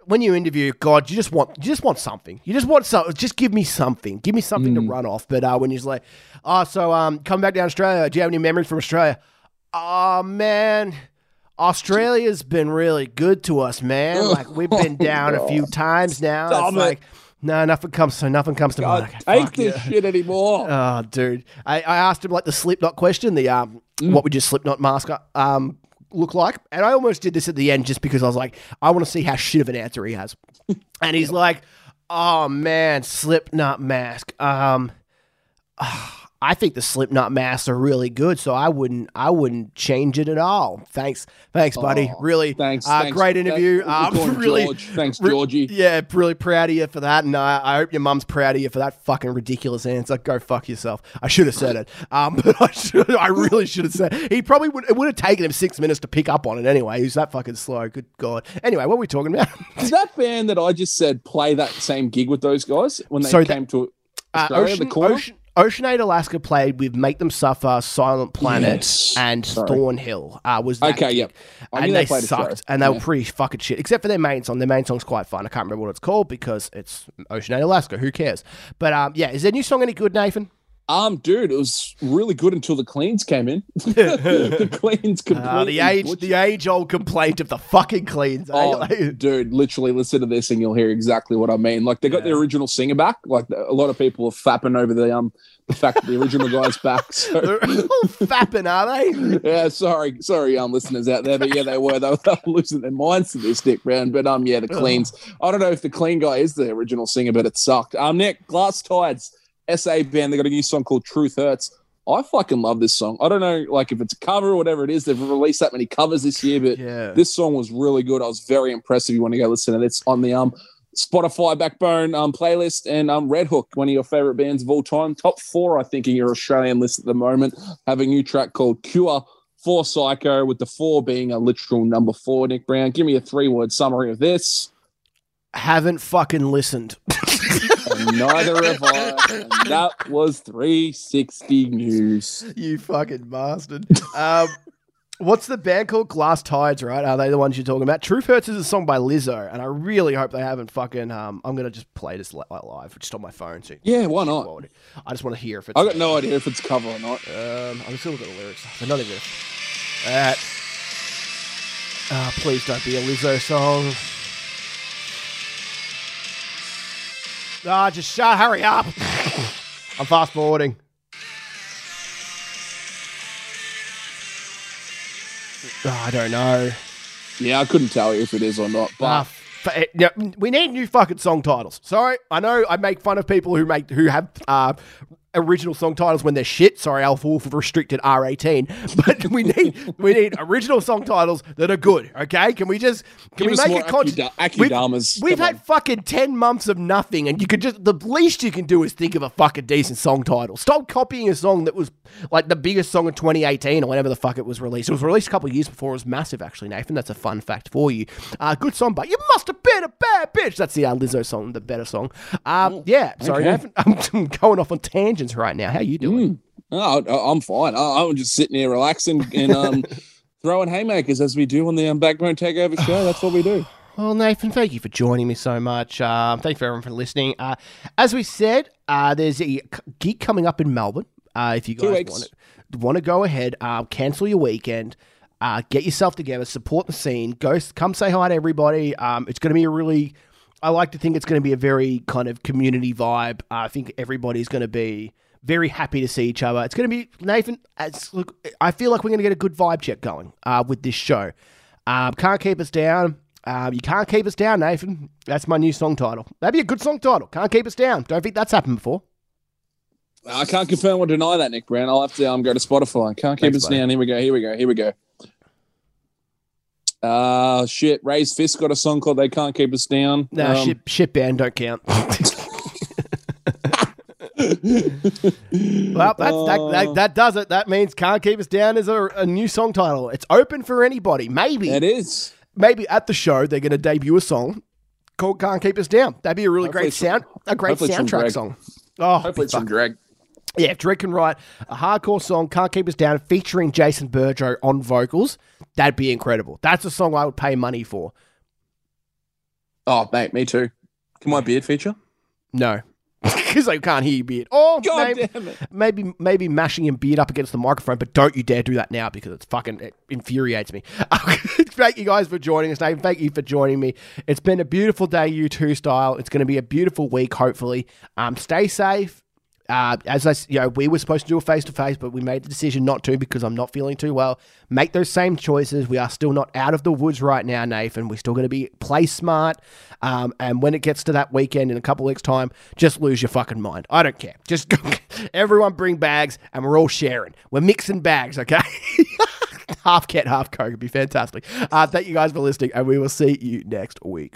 when you interview, God, you just want you just want something. You just want something. Just give me something. Give me something to run off. But uh, when you're like, oh, so um, come back down to Australia. Do you have any memories from Australia? Oh man. Australia's been really good to us, man. <laughs> Like we've been down a few <laughs> times now. Stop it's it. like no, nothing comes. So nothing comes to God, mind. Okay, take this yeah. shit anymore. Oh, dude. I, I asked him like the Slipknot question, the um, what would your Slipknot mask um look like? And I almost did this at the end just because I was like, I want to see how shit of an answer he has. <laughs> and he's like, Oh man, Slipknot mask. Um, <sighs> I think the Slipknot masks are really good, so I wouldn't, I wouldn't change it at all. Thanks, thanks, buddy. Oh, really, Thanks. uh, thanks. great interview. Thanks. Um, <laughs> really, George. Thanks, re- Georgie. yeah, really proud of you for that, and I, I hope your mum's proud of you for that fucking ridiculous answer. Go fuck yourself. I should have said it, um, <laughs> but I should, I really should have said. He probably would. It would have taken him six minutes to pick up on it anyway. He's that fucking slow. Good god. Anyway, what were we talking about? <laughs> Does that band that I just said play that same gig with those guys when they So came to Uh, Australia? Ocean, the corner? Ocean, Oceans Ate Alaska played with Make Them Suffer, Silent Planet, Yes. and Sorry. Thornhill. Uh, was that Okay, yep. I and they they, played a show. sucked, and they were pretty fucking shit. Except for their main song. Their main song's quite fun. I can't remember what it's called because it's Oceans Ate Alaska. Who cares? But um, yeah, is their new song any good, Nathan? Um, dude, it was really good until the cleans came in. <laughs> <laughs> the cleans completely. Uh, the age, butchered- the age-old complaint of the fucking cleans. eh? Oh, <laughs> dude, literally listen to this and you'll hear exactly what I mean. Like they got the original singer back. Like a lot of people are fapping over the um the fact that the original guy's back. So They're all fapping, are they? yeah, sorry, sorry, um, listeners out there, but yeah, they were they were, they were losing their minds to this Nick Brown. But um, yeah, the cleans. I don't know if the clean guy is the original singer, but it sucked. Um, Nick Glass Tides, SA band. They got a new song called Truth Hurts. I fucking love this song. I don't know, like if it's a cover or whatever it is. They've released that many covers this year, but Yeah. this song was really good. I was very impressed. If you want to go listen to it, it's on the um Spotify Backbone um playlist and um Red Hook, one of your favorite bands of all time. Top four, I think, in your Australian list at the moment. Have a new track called Cure for Psycho, with the four being a literal number four. Nick Brown, give me a three word summary of this. Haven't fucking listened. <laughs> And neither have I. And that was 360 news. you fucking bastard. Um, what's the band called? Glass Tides, right? Are they the ones you're talking about? Truth Hurts is a song by Lizzo, and I really hope they haven't fucking. Um, I'm gonna just play this li- live, just on my phone. So Yeah, why not? quality. I just want to hear if it's. I got no idea if it's cover or not. Um, I'm just gonna look at the lyrics. They're not even. That. Uh, please don't be a Lizzo song. Ah, just shut. Hurry up. I'm fast forwarding. Oh, I don't know. Yeah, I couldn't tell you if it is or not. But Ah, f- eh, yeah, we need new fucking song titles. Sorry, I know I make fun of people who make who have uh, original song titles when they're shit. Sorry, Alpha Wolf restricted R eighteen, <laughs> but we need we need original song titles that are good. Okay, can we just can Give we make it con- Akida- We've, we've had on. fucking ten months of nothing, and you could just the least you can do is think of a fucking decent song title. Stop copying a song that was like the biggest song of 2018 or whatever the fuck it was released. It was released a couple years before. It was massive, actually, Nathan. That's a fun fact for you. Uh, good song, but you must have been a bad bitch. That's the uh, Lizzo song, the better song. Um, yeah, sorry, okay. Nathan. <laughs> I'm going off on tangents right now. How you doing? Oh, I- I'm fine. I- I'm just sitting here relaxing and um, <laughs> throwing haymakers as we do on the um, Backbone Takeover show. That's what we do. <sighs> Well, Nathan, thank you for joining me so much. Um, thank you for everyone for listening. Uh, as we said, uh, there's a gig coming up in Melbourne. Uh, if you guys want to want to go ahead, uh, cancel your weekend. Uh, get yourself together, support the scene. Go, come say hi to everybody. Um, it's going to be a really, I like to think it's going to be a very kind of community vibe. Uh, I think everybody's going to be very happy to see each other. It's going to be Nathan. Look, I feel like we're going to get a good vibe check going uh, with this show. Um, can't keep us down. Um, you can't keep us down, Nathan. That's my new song title. That'd be a good song title. Can't keep us down. Don't think that's happened before. I can't confirm or deny that, Nick Brown. I'll have to um, go to Spotify. Can't keep Thanks, us buddy. down. Here we go. Here we go. Here we go. Uh shit. Raised Fist got a song called "They Can't Keep Us Down." No, Um, shit, shit band don't count. <laughs> well, that's, that, that, that does it. That means "Can't Keep Us Down" is a, a new song title. It's open for anybody. Maybe, It is. maybe at the show they're going to debut a song called "Can't Keep Us Down." That'd be a really Hopefully great sound, a great soundtrack song. Oh, Hopefully, it's some drag. Yeah, if Drake can write a hardcore song, Can't Keep Us Down, featuring Jason Burjo on vocals, that'd be incredible. That's a song I would pay money for. Oh, mate, me too. Can my beard feature? No. <laughs> Because I can't hear your beard. Oh, God maybe, maybe maybe mashing your beard up against the microphone, but don't you dare do that now because it's fucking it infuriates me. <laughs> Thank you guys for joining us, Nathan. Thank you for joining me. It's been a beautiful day, you two style. It's going to be a beautiful week, hopefully. Um, stay safe. Uh, as I, you know, we were supposed to do a face to face, but we made the decision not to because I'm not feeling too well. Make those same choices. We are still not out of the woods right now, Nathan. We're still going to be play smart. Um, and when it gets to that weekend in a couple weeks' time, just lose your fucking mind. I don't care. Just go, <laughs> everyone bring bags, and we're all sharing. We're mixing bags, okay? <laughs> half cat, half coke. It'd be fantastic. Uh, thank you guys for listening, and we will see you next week.